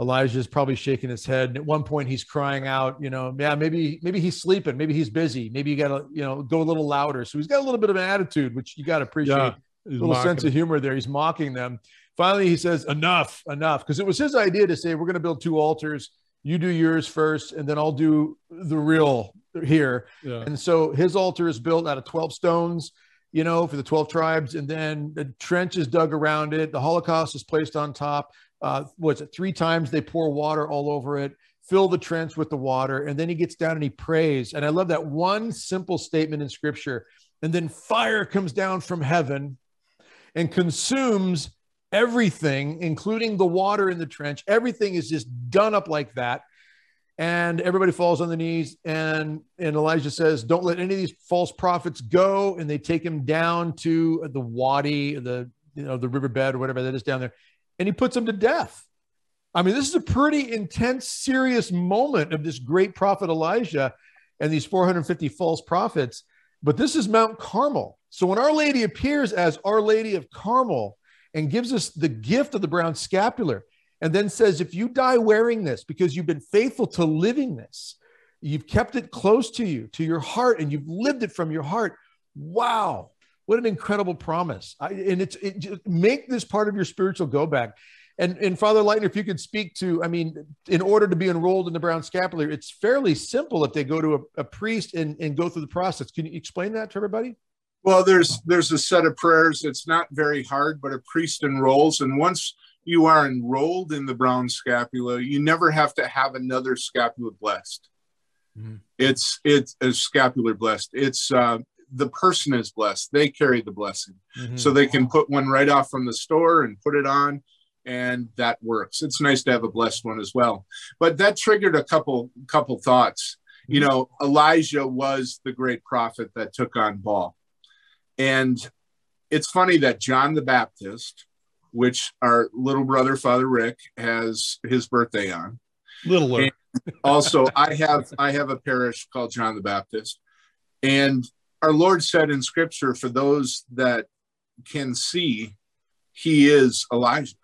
Elijah's probably shaking his head. And at one point he's crying out, you know, yeah, maybe, maybe he's sleeping, maybe he's busy, maybe you gotta, you know, go a little louder. So he's got a little bit of an attitude, which you gotta appreciate. Yeah, a little sense of humor there. He's mocking them. Finally, he says, enough, enough. Because it was his idea to say, we're gonna build two altars. You do yours first, and then I'll do the real here. Yeah. And so his altar is built out of 12 stones you know, for the 12 tribes. And then the trench is dug around it. The Holocaust is placed on top uh, what's it? Three times they pour water all over it, fill the trench with the water, and then he gets down and he prays. And I love that one simple statement in scripture. And then fire comes down from heaven and consumes everything, including the water in the trench. Everything is just done up like that. And everybody falls on the knees. And, and Elijah says, Don't let any of these false prophets go. And they take him down to the wadi, the you know, the riverbed or whatever that is down there and he puts him to death. I mean, this is a pretty intense, serious moment of this great prophet Elijah and these 450 false prophets. But this is Mount Carmel. So when Our Lady appears as Our Lady of Carmel and gives us the gift of the brown scapular, and then says, if you die wearing this because you've been faithful to living this, you've kept it close to you, to your heart, and you've lived it from your heart. Wow, what an incredible promise. I, and it's it, make this part of your spiritual go back. And, and Father Leitner, if you could speak to, I mean, in order to be enrolled in the Brown Scapular, it's fairly simple if they go to a, a priest and, and go through the process. Can you explain that to everybody? Well, there's there's a set of prayers. It's not very hard, but a priest enrolls, and once you are enrolled in the brown scapula, you never have to have another scapula blessed. Mm-hmm. It's it's a scapular blessed. It's uh, the person is blessed. They carry the blessing. Mm-hmm. So they can put one right off from the store and put it on and that works. It's nice to have a blessed one as well. But that triggered a couple couple thoughts. You know, Elijah was the great prophet that took on Baal. And it's funny that John the Baptist, which our little brother Father Rick has his birthday on. Little also, I have I have a parish called John the Baptist. And our Lord said in scripture, for those that can see, he is Elijah.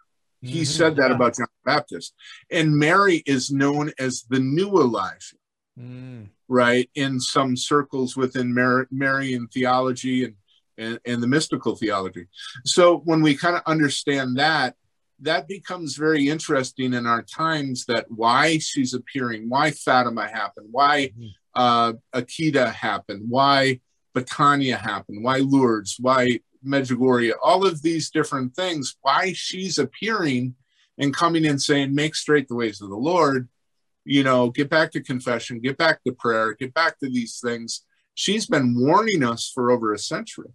He mm-hmm. said that yeah. about John the Baptist. And Mary is known as the new Elijah, mm. right? In some circles within Mar- Marian theology and, and, and the mystical theology. So when we kind of understand that, that becomes very interesting in our times that why she's appearing, why Fatima happened, why mm-hmm. uh, Akita happened, why Betania happened, why Lourdes, why Medjugorje, all of these different things, why she's appearing and coming and saying, make straight the ways of the Lord, you know, get back to confession, get back to prayer, get back to these things. She's been warning us for over a century.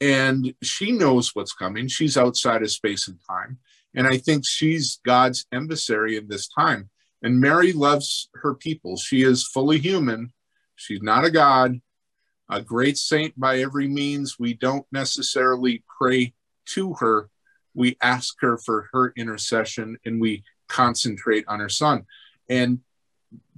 And she knows what's coming. She's outside of space and time. And I think she's God's emissary in this time. And Mary loves her people. She is fully human. She's not a God a great saint by every means. We don't necessarily pray to her. We ask her for her intercession and we concentrate on her son. And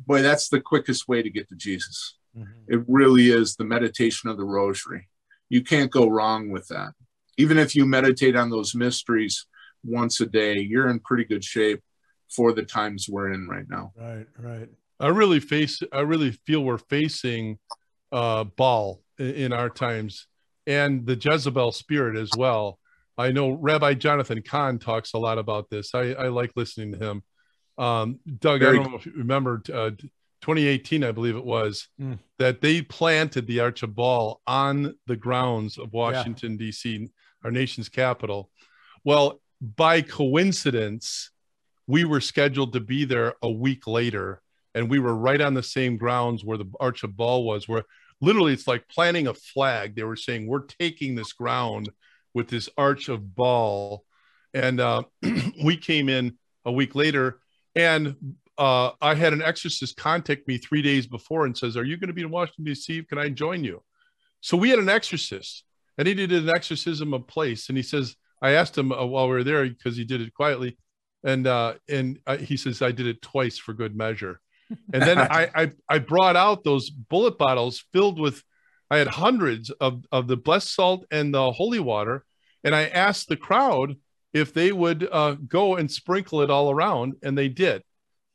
boy, that's the quickest way to get to Jesus. Mm-hmm. It really is the meditation of the rosary. You can't go wrong with that. Even if you meditate on those mysteries once a day, you're in pretty good shape for the times we're in right now. Right, right. I really face I really feel we're facing uh, Baal in our times and the Jezebel spirit as well. I know Rabbi Jonathan Cahn talks a lot about this. I, I like listening to him. Um, Doug, Very I don't know if you remember uh, 2018, I believe it was, mm. that they planted the Arch of Baal on the grounds of Washington, yeah. D.C., our nation's capital. Well, by coincidence, we were scheduled to be there a week later and we were right on the same grounds where the Arch of Baal was, where literally it's like planting a flag. They were saying, We're taking this ground with this Arch of Baal. And uh, we came in a week later, and uh, I had an exorcist contact me three days before and says, Are you going to be in Washington, D.C.? Can I join you? So we had an exorcist, and he did an exorcism of place. And he says, I asked him uh, while we were there because he did it quietly. And uh, and uh, he says, I did it twice for good measure. And then I, I, I brought out those bullet bottles filled with I had hundreds of, of the blessed salt and the holy water. And I asked the crowd if they would uh, go and sprinkle it all around, and they did.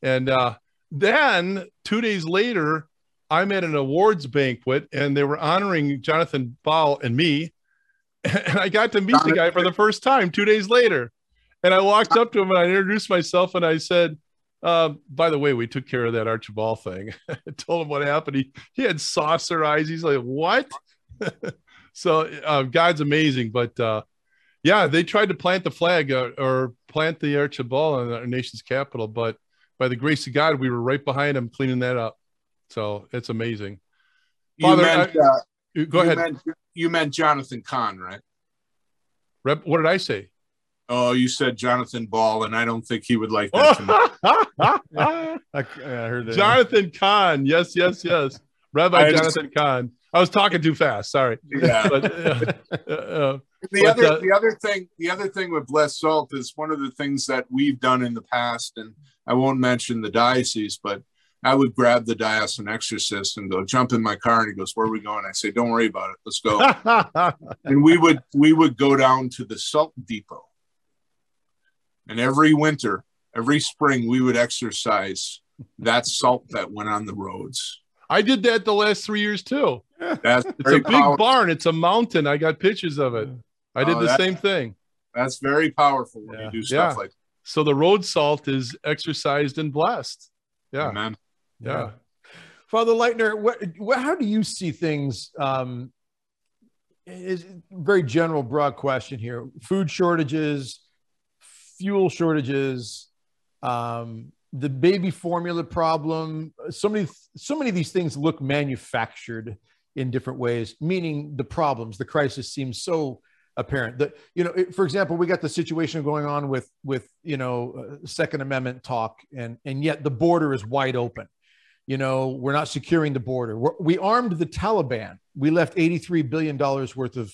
And uh, then two days later, I'm at an awards banquet, and they were honoring Jonathan Ball and me. And I got to meet the guy for the first time two days later. And I walked up to him and I introduced myself and I said, uh, by the way, we took care of that Arch of Baal thing. I told him what happened. He, he had saucer eyes. He's like, what? so uh, God's amazing. But uh, yeah, they tried to plant the flag uh, or plant the Arch of Baal in our nation's capital. But by the grace of God, we were right behind him cleaning that up. So it's amazing. Father, you meant, I, uh, go you ahead. Meant, you meant Jonathan Cahn, right? Rep, what did I say? Oh, you said Jonathan Ball, and I don't think he would like that. I, I heard that. Jonathan Cahn. Yes, yes, yes. Rabbi I Jonathan just, Cahn. I was talking too fast. Sorry. Yeah. But, uh, uh, the but, other, uh, the other thing, the other thing with Blessed Salt is one of the things that we've done in the past, and I won't mention the diocese, but I would grab the diocesan exorcist and go jump in my car, and he goes, "Where are we going?" I say, "Don't worry about it. Let's go." and we would we would go down to the salt depot and every winter, every spring, we would exorcise that salt that went on the roads. I did that the last three years too. That's it's a big powerful. barn. It's a mountain. I got pictures of it. I did oh, the same thing. That's very powerful when yeah. you do stuff yeah. like that. So the road salt is exorcised and blessed. Yeah. Amen. Yeah. yeah. Father Leitner, what, what, how do you see things? Um, is very general, broad question here. Food shortages, fuel shortages, um, the baby formula problem. So many, so many of these things look manufactured in different ways. Meaning the problems, the crisis seems so apparent that you know for example we got the situation going on with with you know uh, second amendment talk and and yet the border is wide open you know we're not securing the border we're, we armed the taliban we left 83 billion dollars worth of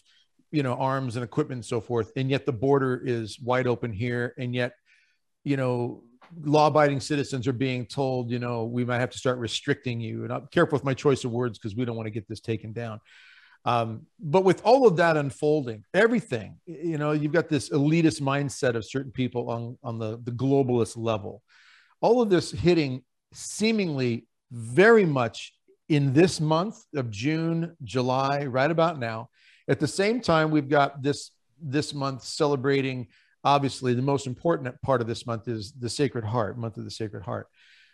you know arms and equipment and so forth and yet the border is wide open here and yet you know law-abiding citizens are being told you know we might have to start restricting you. And i'm careful with my choice of words because we don't want to get this taken down. Um, but with all of that unfolding everything you know you've got this elitist mindset of certain people on on the the globalist level. All of this hitting seemingly very much in this month of june july right about now at the same time, we've got this this month celebrating. Obviously, the most important part of this month is the Sacred Heart, month of the Sacred Heart.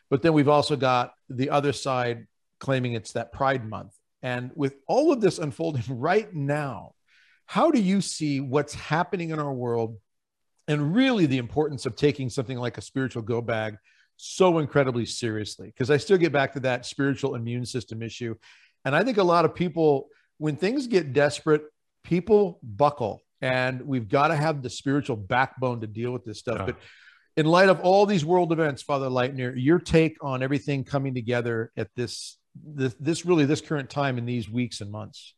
But then we've also got the other side claiming it's that Pride Month. And with all of this unfolding right now, how do you see what's happening in our world and really the importance of taking something like a spiritual go bag so incredibly seriously? Because I still get back to that spiritual immune system issue. And I think a lot of people when things get desperate, people buckle, and we've got to have the spiritual backbone to deal with this stuff. Yeah. But in light of all these world events, Father Leitner, your take on everything coming together at this, this, this really this current time in these weeks and months.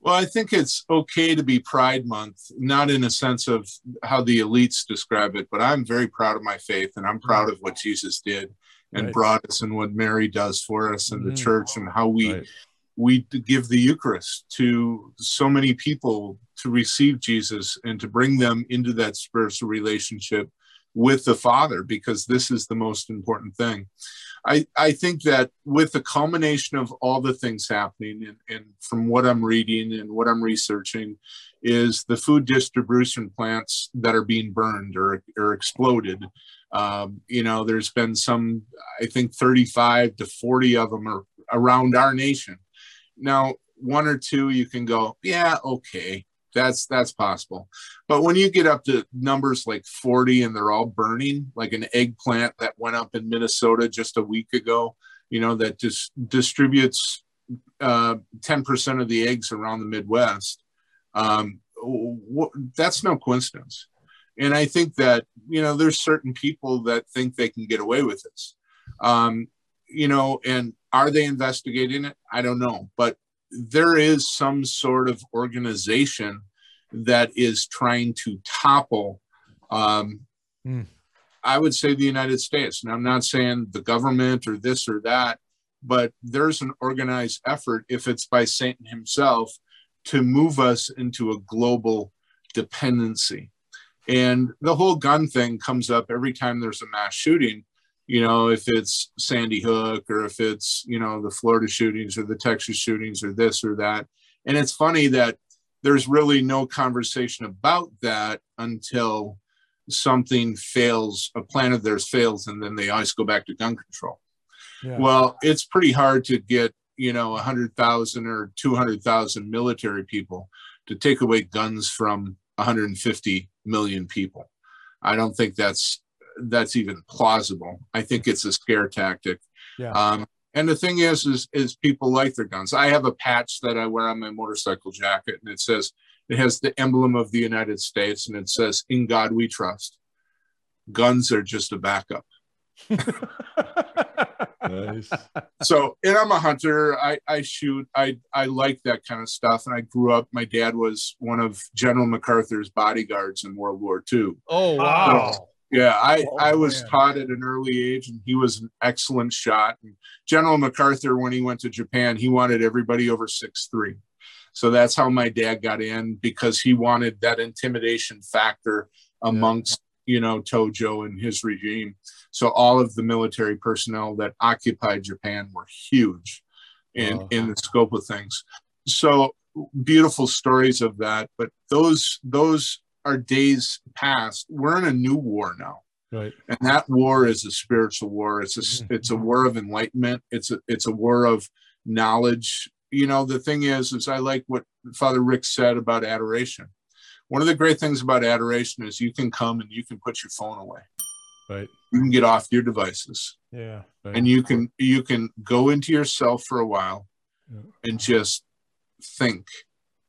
Well, I think it's okay to be Pride Month, not in a sense of how the elites describe it, but I'm very proud of my faith and I'm proud of what Jesus did and right. brought us and what Mary does for us and mm-hmm. the church and how we right we give the Eucharist to so many people to receive Jesus and to bring them into that spiritual relationship with the Father, because this is the most important thing. I, I think that with the culmination of all the things happening, and, and from what I'm reading and what I'm researching, is the food distribution plants that are being burned or, or exploded. Um, you know, there's been some, I think 35 to 40 of them are around our nation now, one or two, you can go, yeah, okay, that's that's possible. But when you get up to numbers like 40 and they're all burning, like an eggplant that went up in Minnesota just a week ago, you know, that just distributes uh, 10% of the eggs around the Midwest. Um, that's no coincidence. And I think that, you know, there's certain people that think they can get away with this. Um, you know, and are they investigating it? I don't know. But there is some sort of organization that is trying to topple, um, mm. I would say, the United States. And I'm not saying the government or this or that, but there's an organized effort, if it's by Satan himself, to move us into a global dependency. And the whole gun thing comes up every time there's a mass shooting. You know, if it's Sandy Hook or if it's, you know, the Florida shootings or the Texas shootings or this or that. And it's funny that there's really no conversation about that until something fails, a plan of theirs fails, and then they always go back to gun control. Yeah. Well, it's pretty hard to get, you know, 100,000 or 200,000 military people to take away guns from 150 million people. I don't think that's that's even plausible. I think it's a scare tactic. Yeah. Um, and the thing is, is, is people like their guns. I have a patch that I wear on my motorcycle jacket, and it says it has the emblem of the United States, and it says "In God We Trust." Guns are just a backup. nice. So, and I'm a hunter. I, I shoot. I, I like that kind of stuff. And I grew up, my dad was one of General MacArthur's bodyguards in World War II. Oh, wow. So, yeah, I, oh, I was man. taught at an early age, and he was an excellent shot. And General MacArthur, when he went to Japan, he wanted everybody over six three. So that's how my dad got in because he wanted that intimidation factor amongst you know, Tojo and his regime. So all of the military personnel that occupied Japan were huge in, wow. in the scope of things. So beautiful stories of that, but those those are days past. We're in a new war now. Right. And that war is a spiritual war. It's a mm-hmm. it's a war of enlightenment. It's a it's a war of knowledge. You know, the thing is, is I like what Father Rick said about adoration one of the great things about adoration is you can come and you can put your phone away right you can get off your devices yeah right. and you can you can go into yourself for a while yeah. and just think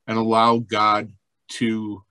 and allow god to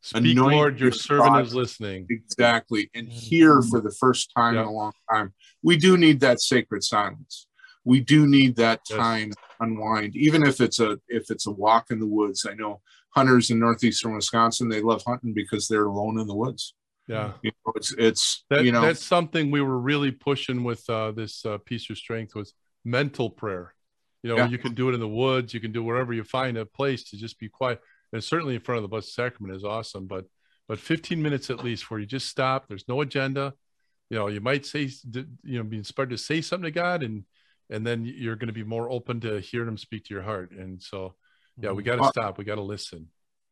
Speak, Lord, your, your servant thoughts. is listening. Exactly. And mm-hmm. hear for the first time in a long time. We do need that sacred silence. We do need that time yes. unwind, even if it's a if it's a walk in the woods. I know hunters in northeastern Wisconsin. They love hunting because they're alone in the woods. Yeah, you know, it's it's that, you know that's something we were really pushing with uh, this uh, piece of strength was mental prayer. You know, yeah. you can do it in the woods, you can do wherever you find a place to just be quiet. And certainly in front of the Blessed Sacrament is awesome, but but 15 minutes at least where you just stop. There's no agenda. You know, you might say, you know, be inspired to say something to God, and and then you're going to be more open to hearing Him speak to your heart. And so yeah we got to stop we got to listen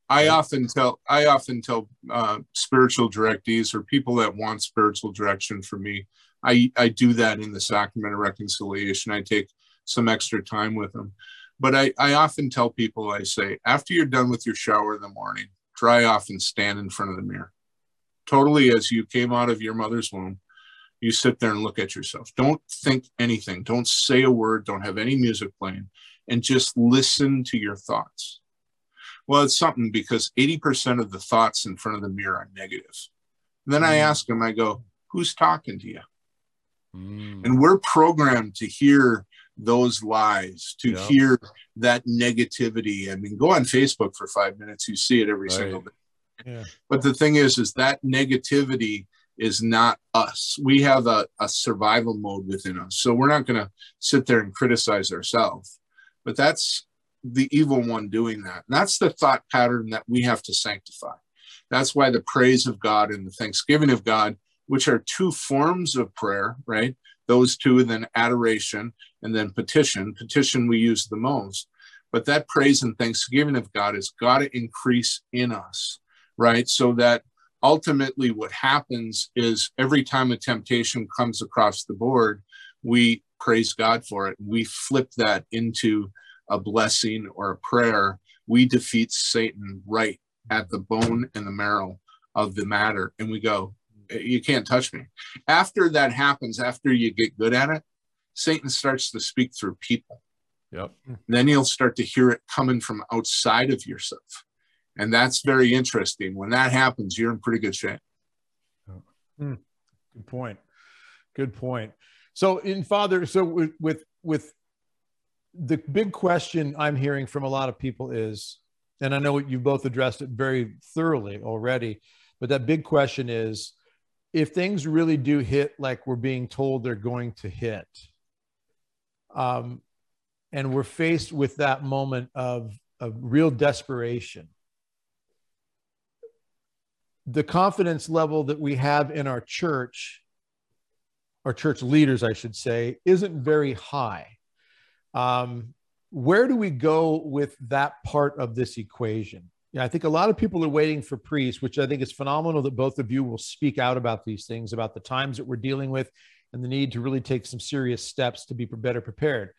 i often tell i often tell uh, spiritual directees or people that want spiritual direction from me i i do that in the sacrament of reconciliation i take some extra time with them but i i often tell people i say after you're done with your shower in the morning dry off and stand in front of the mirror totally as you came out of your mother's womb you sit there and look at yourself don't think anything don't say a word don't have any music playing and just listen to your thoughts. Well, it's something because 80% of the thoughts in front of the mirror are negative. And then I mm. ask them, I go, who's talking to you? Mm. And we're programmed to hear those lies, to yep. hear that negativity. I mean, go on Facebook for five minutes, you see it every right. single day. Yeah. But the thing is, is that negativity is not us. We have a, a survival mode within us. So we're not going to sit there and criticize ourselves. But that's the evil one doing that. And that's the thought pattern that we have to sanctify. That's why the praise of God and the thanksgiving of God, which are two forms of prayer, right? Those two, and then adoration and then petition. Petition we use the most. But that praise and thanksgiving of God has got to increase in us, right? So that ultimately what happens is every time a temptation comes across the board, we praise God for it. We flip that into a blessing or a prayer. We defeat Satan right at the bone and the marrow of the matter. And we go, You can't touch me. After that happens, after you get good at it, Satan starts to speak through people. Yep. Then you'll start to hear it coming from outside of yourself. And that's very interesting. When that happens, you're in pretty good shape. Good point. Good point. So in Father, so with with with the big question I'm hearing from a lot of people is, and I know you've both addressed it very thoroughly already, but that big question is if things really do hit like we're being told they're going to hit, um, and we're faced with that moment of, of real desperation, the confidence level that we have in our church, our church leaders, I should say, isn't very high. Um, where do we go with that part of this equation? Yeah, I think a lot of people are waiting for priests, which I think is phenomenal that both of you will speak out about these things, about the times that we're dealing with and the need to really take some serious steps to be better prepared.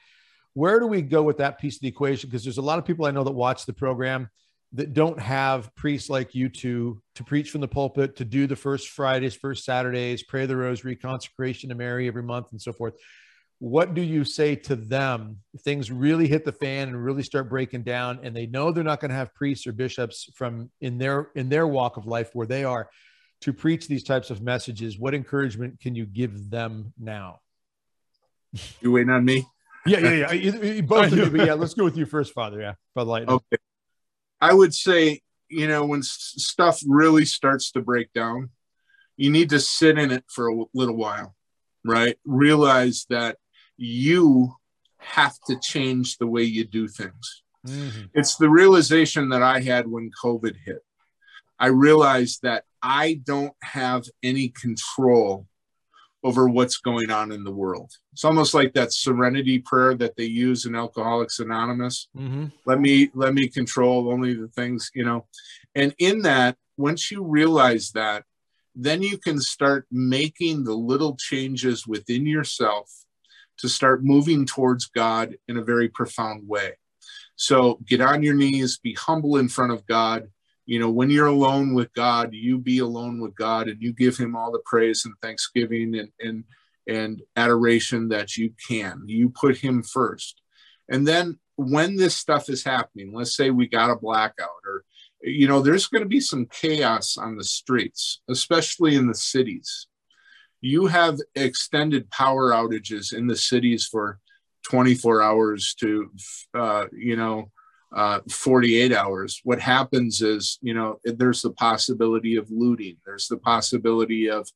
Where do we go with that piece of the equation? Because there's a lot of people I know that watch the program that don't have priests like you two to preach from the pulpit, to do the first Fridays, first Saturdays, pray the rosary, consecration to Mary every month, and so forth. What do you say to them? If things really hit the fan and really start breaking down, and they know they're not going to have priests or bishops from in their in their walk of life where they are to preach these types of messages. What encouragement can you give them now? You waiting on me? Yeah, yeah, yeah. Both of you, but yeah, let's go with you first, Father. Yeah, Bud Light. Okay. I would say, you know, when stuff really starts to break down, you need to sit in it for a little while, right? Realize that you have to change the way you do things. Mm-hmm. It's the realization that I had when COVID hit. I realized that I don't have any control over what's going on in the world. It's almost like that serenity prayer that they use in Alcoholics Anonymous. Mm-hmm. Let me let me control only the things, you know. And in that, once you realize that, then you can start making the little changes within yourself to start moving towards God in a very profound way. So get on your knees, be humble in front of God, you know when you're alone with god you be alone with god and you give him all the praise and thanksgiving and and and adoration that you can. You put him first. And then when this stuff is happening let's say we got a blackout or you know there's going to be some chaos on the streets especially in the cities. You have extended power outages in the cities for 24 hours to uh, you know uh, 48 hours, what happens is, you know, there's the possibility of looting. There's the possibility of,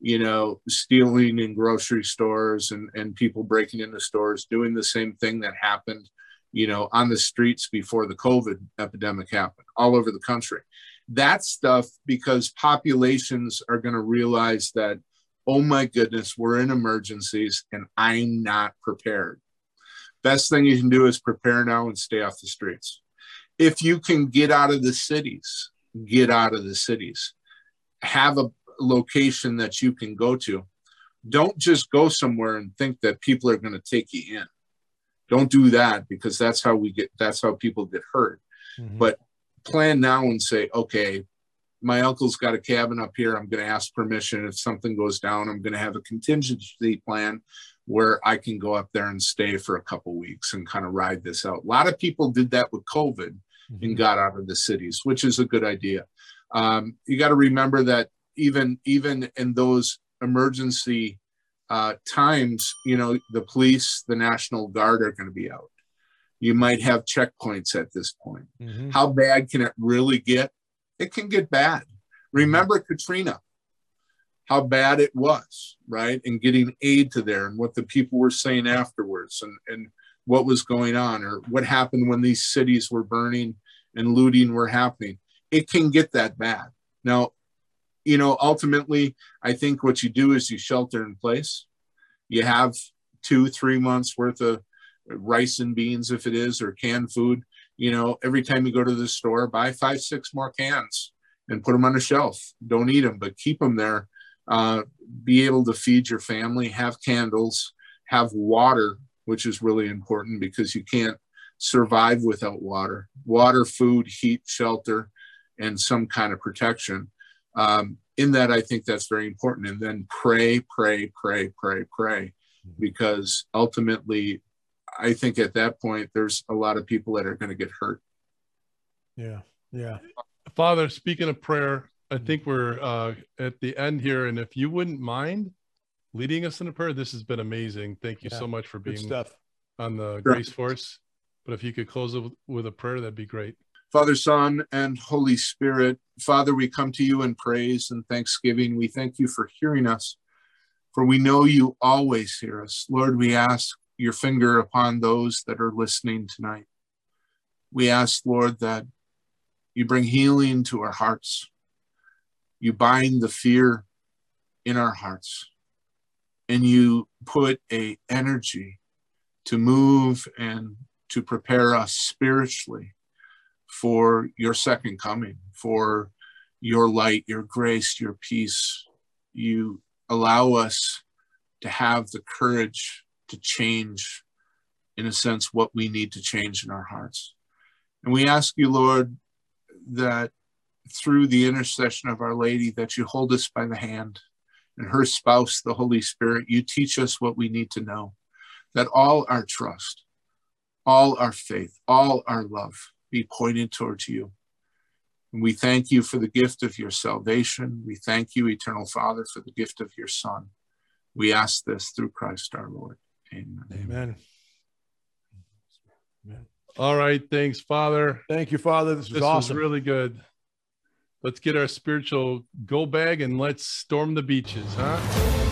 you know, stealing in grocery stores and, and people breaking into stores, doing the same thing that happened, you know, on the streets before the COVID epidemic happened all over the country. That stuff, because populations are going to realize that, oh my goodness, we're in emergencies and I'm not prepared best thing you can do is prepare now and stay off the streets. If you can get out of the cities, get out of the cities. Have a location that you can go to. Don't just go somewhere and think that people are going to take you in. Don't do that because that's how we get that's how people get hurt. Mm-hmm. But plan now and say, okay, my uncle's got a cabin up here. I'm going to ask permission. If something goes down, I'm going to have a contingency plan where I can go up there and stay for a couple weeks and kind of ride this out. A lot of people did that with COVID mm-hmm. and got out of the cities, which is a good idea. Um, you got to remember that even even in those emergency uh, times, you know, the police, the National Guard are going to be out. You might have checkpoints at this point. Mm-hmm. How bad can it really get? It can get bad. Remember Katrina how bad it was, right? And getting aid to there and what the people were saying afterwards and, and what was going on or what happened when these cities were burning and looting were happening. It can get that bad. Now, you know, ultimately, I think what you do is you shelter in place. You have two, three months worth of rice and beans, if it is, or canned food. You know, every time you go to the store, buy five, six more cans and put them on a shelf. Don't eat them, but keep them there uh, be able to feed your family, have candles, have water, which is really important because you can't survive without water. Water, food, heat, shelter, and some kind of protection. Um, in that, I think that's very important. And then pray, pray, pray, pray, pray, because ultimately, I think at that point, there's a lot of people that are going to get hurt. Yeah. Yeah. Father, speaking of prayer, I think we're uh, at the end here, and if you wouldn't mind leading us in a prayer, this has been amazing. Thank you yeah, so much for being stuff. on the sure. Grace Force. But if you could close with, with a prayer, that'd be great. Father, Son, and Holy Spirit, Father, we come to you in praise and thanksgiving. We thank you for hearing us, for we know you always hear us. Lord, we ask your finger upon those that are listening tonight. We ask, Lord, that you bring healing to our hearts you bind the fear in our hearts and you put a energy to move and to prepare us spiritually for your second coming for your light your grace your peace. You allow us to have the courage to change in a sense what we need to change in our hearts. And we ask you lord that through the intercession of our lady that you hold us by the hand and her spouse, the Holy Spirit, you teach us what we need to know. That all our trust, all our faith, all our love be pointed towards you. And we thank you for the gift of your salvation. We thank you, Eternal Father, for the gift of your Son. We ask this through Christ our Lord. Amen. Amen. Amen. All right. Thanks, Father. Thank you, Father. This was this awesome. Was really good. Let's get our spiritual go bag and let's storm the beaches, huh?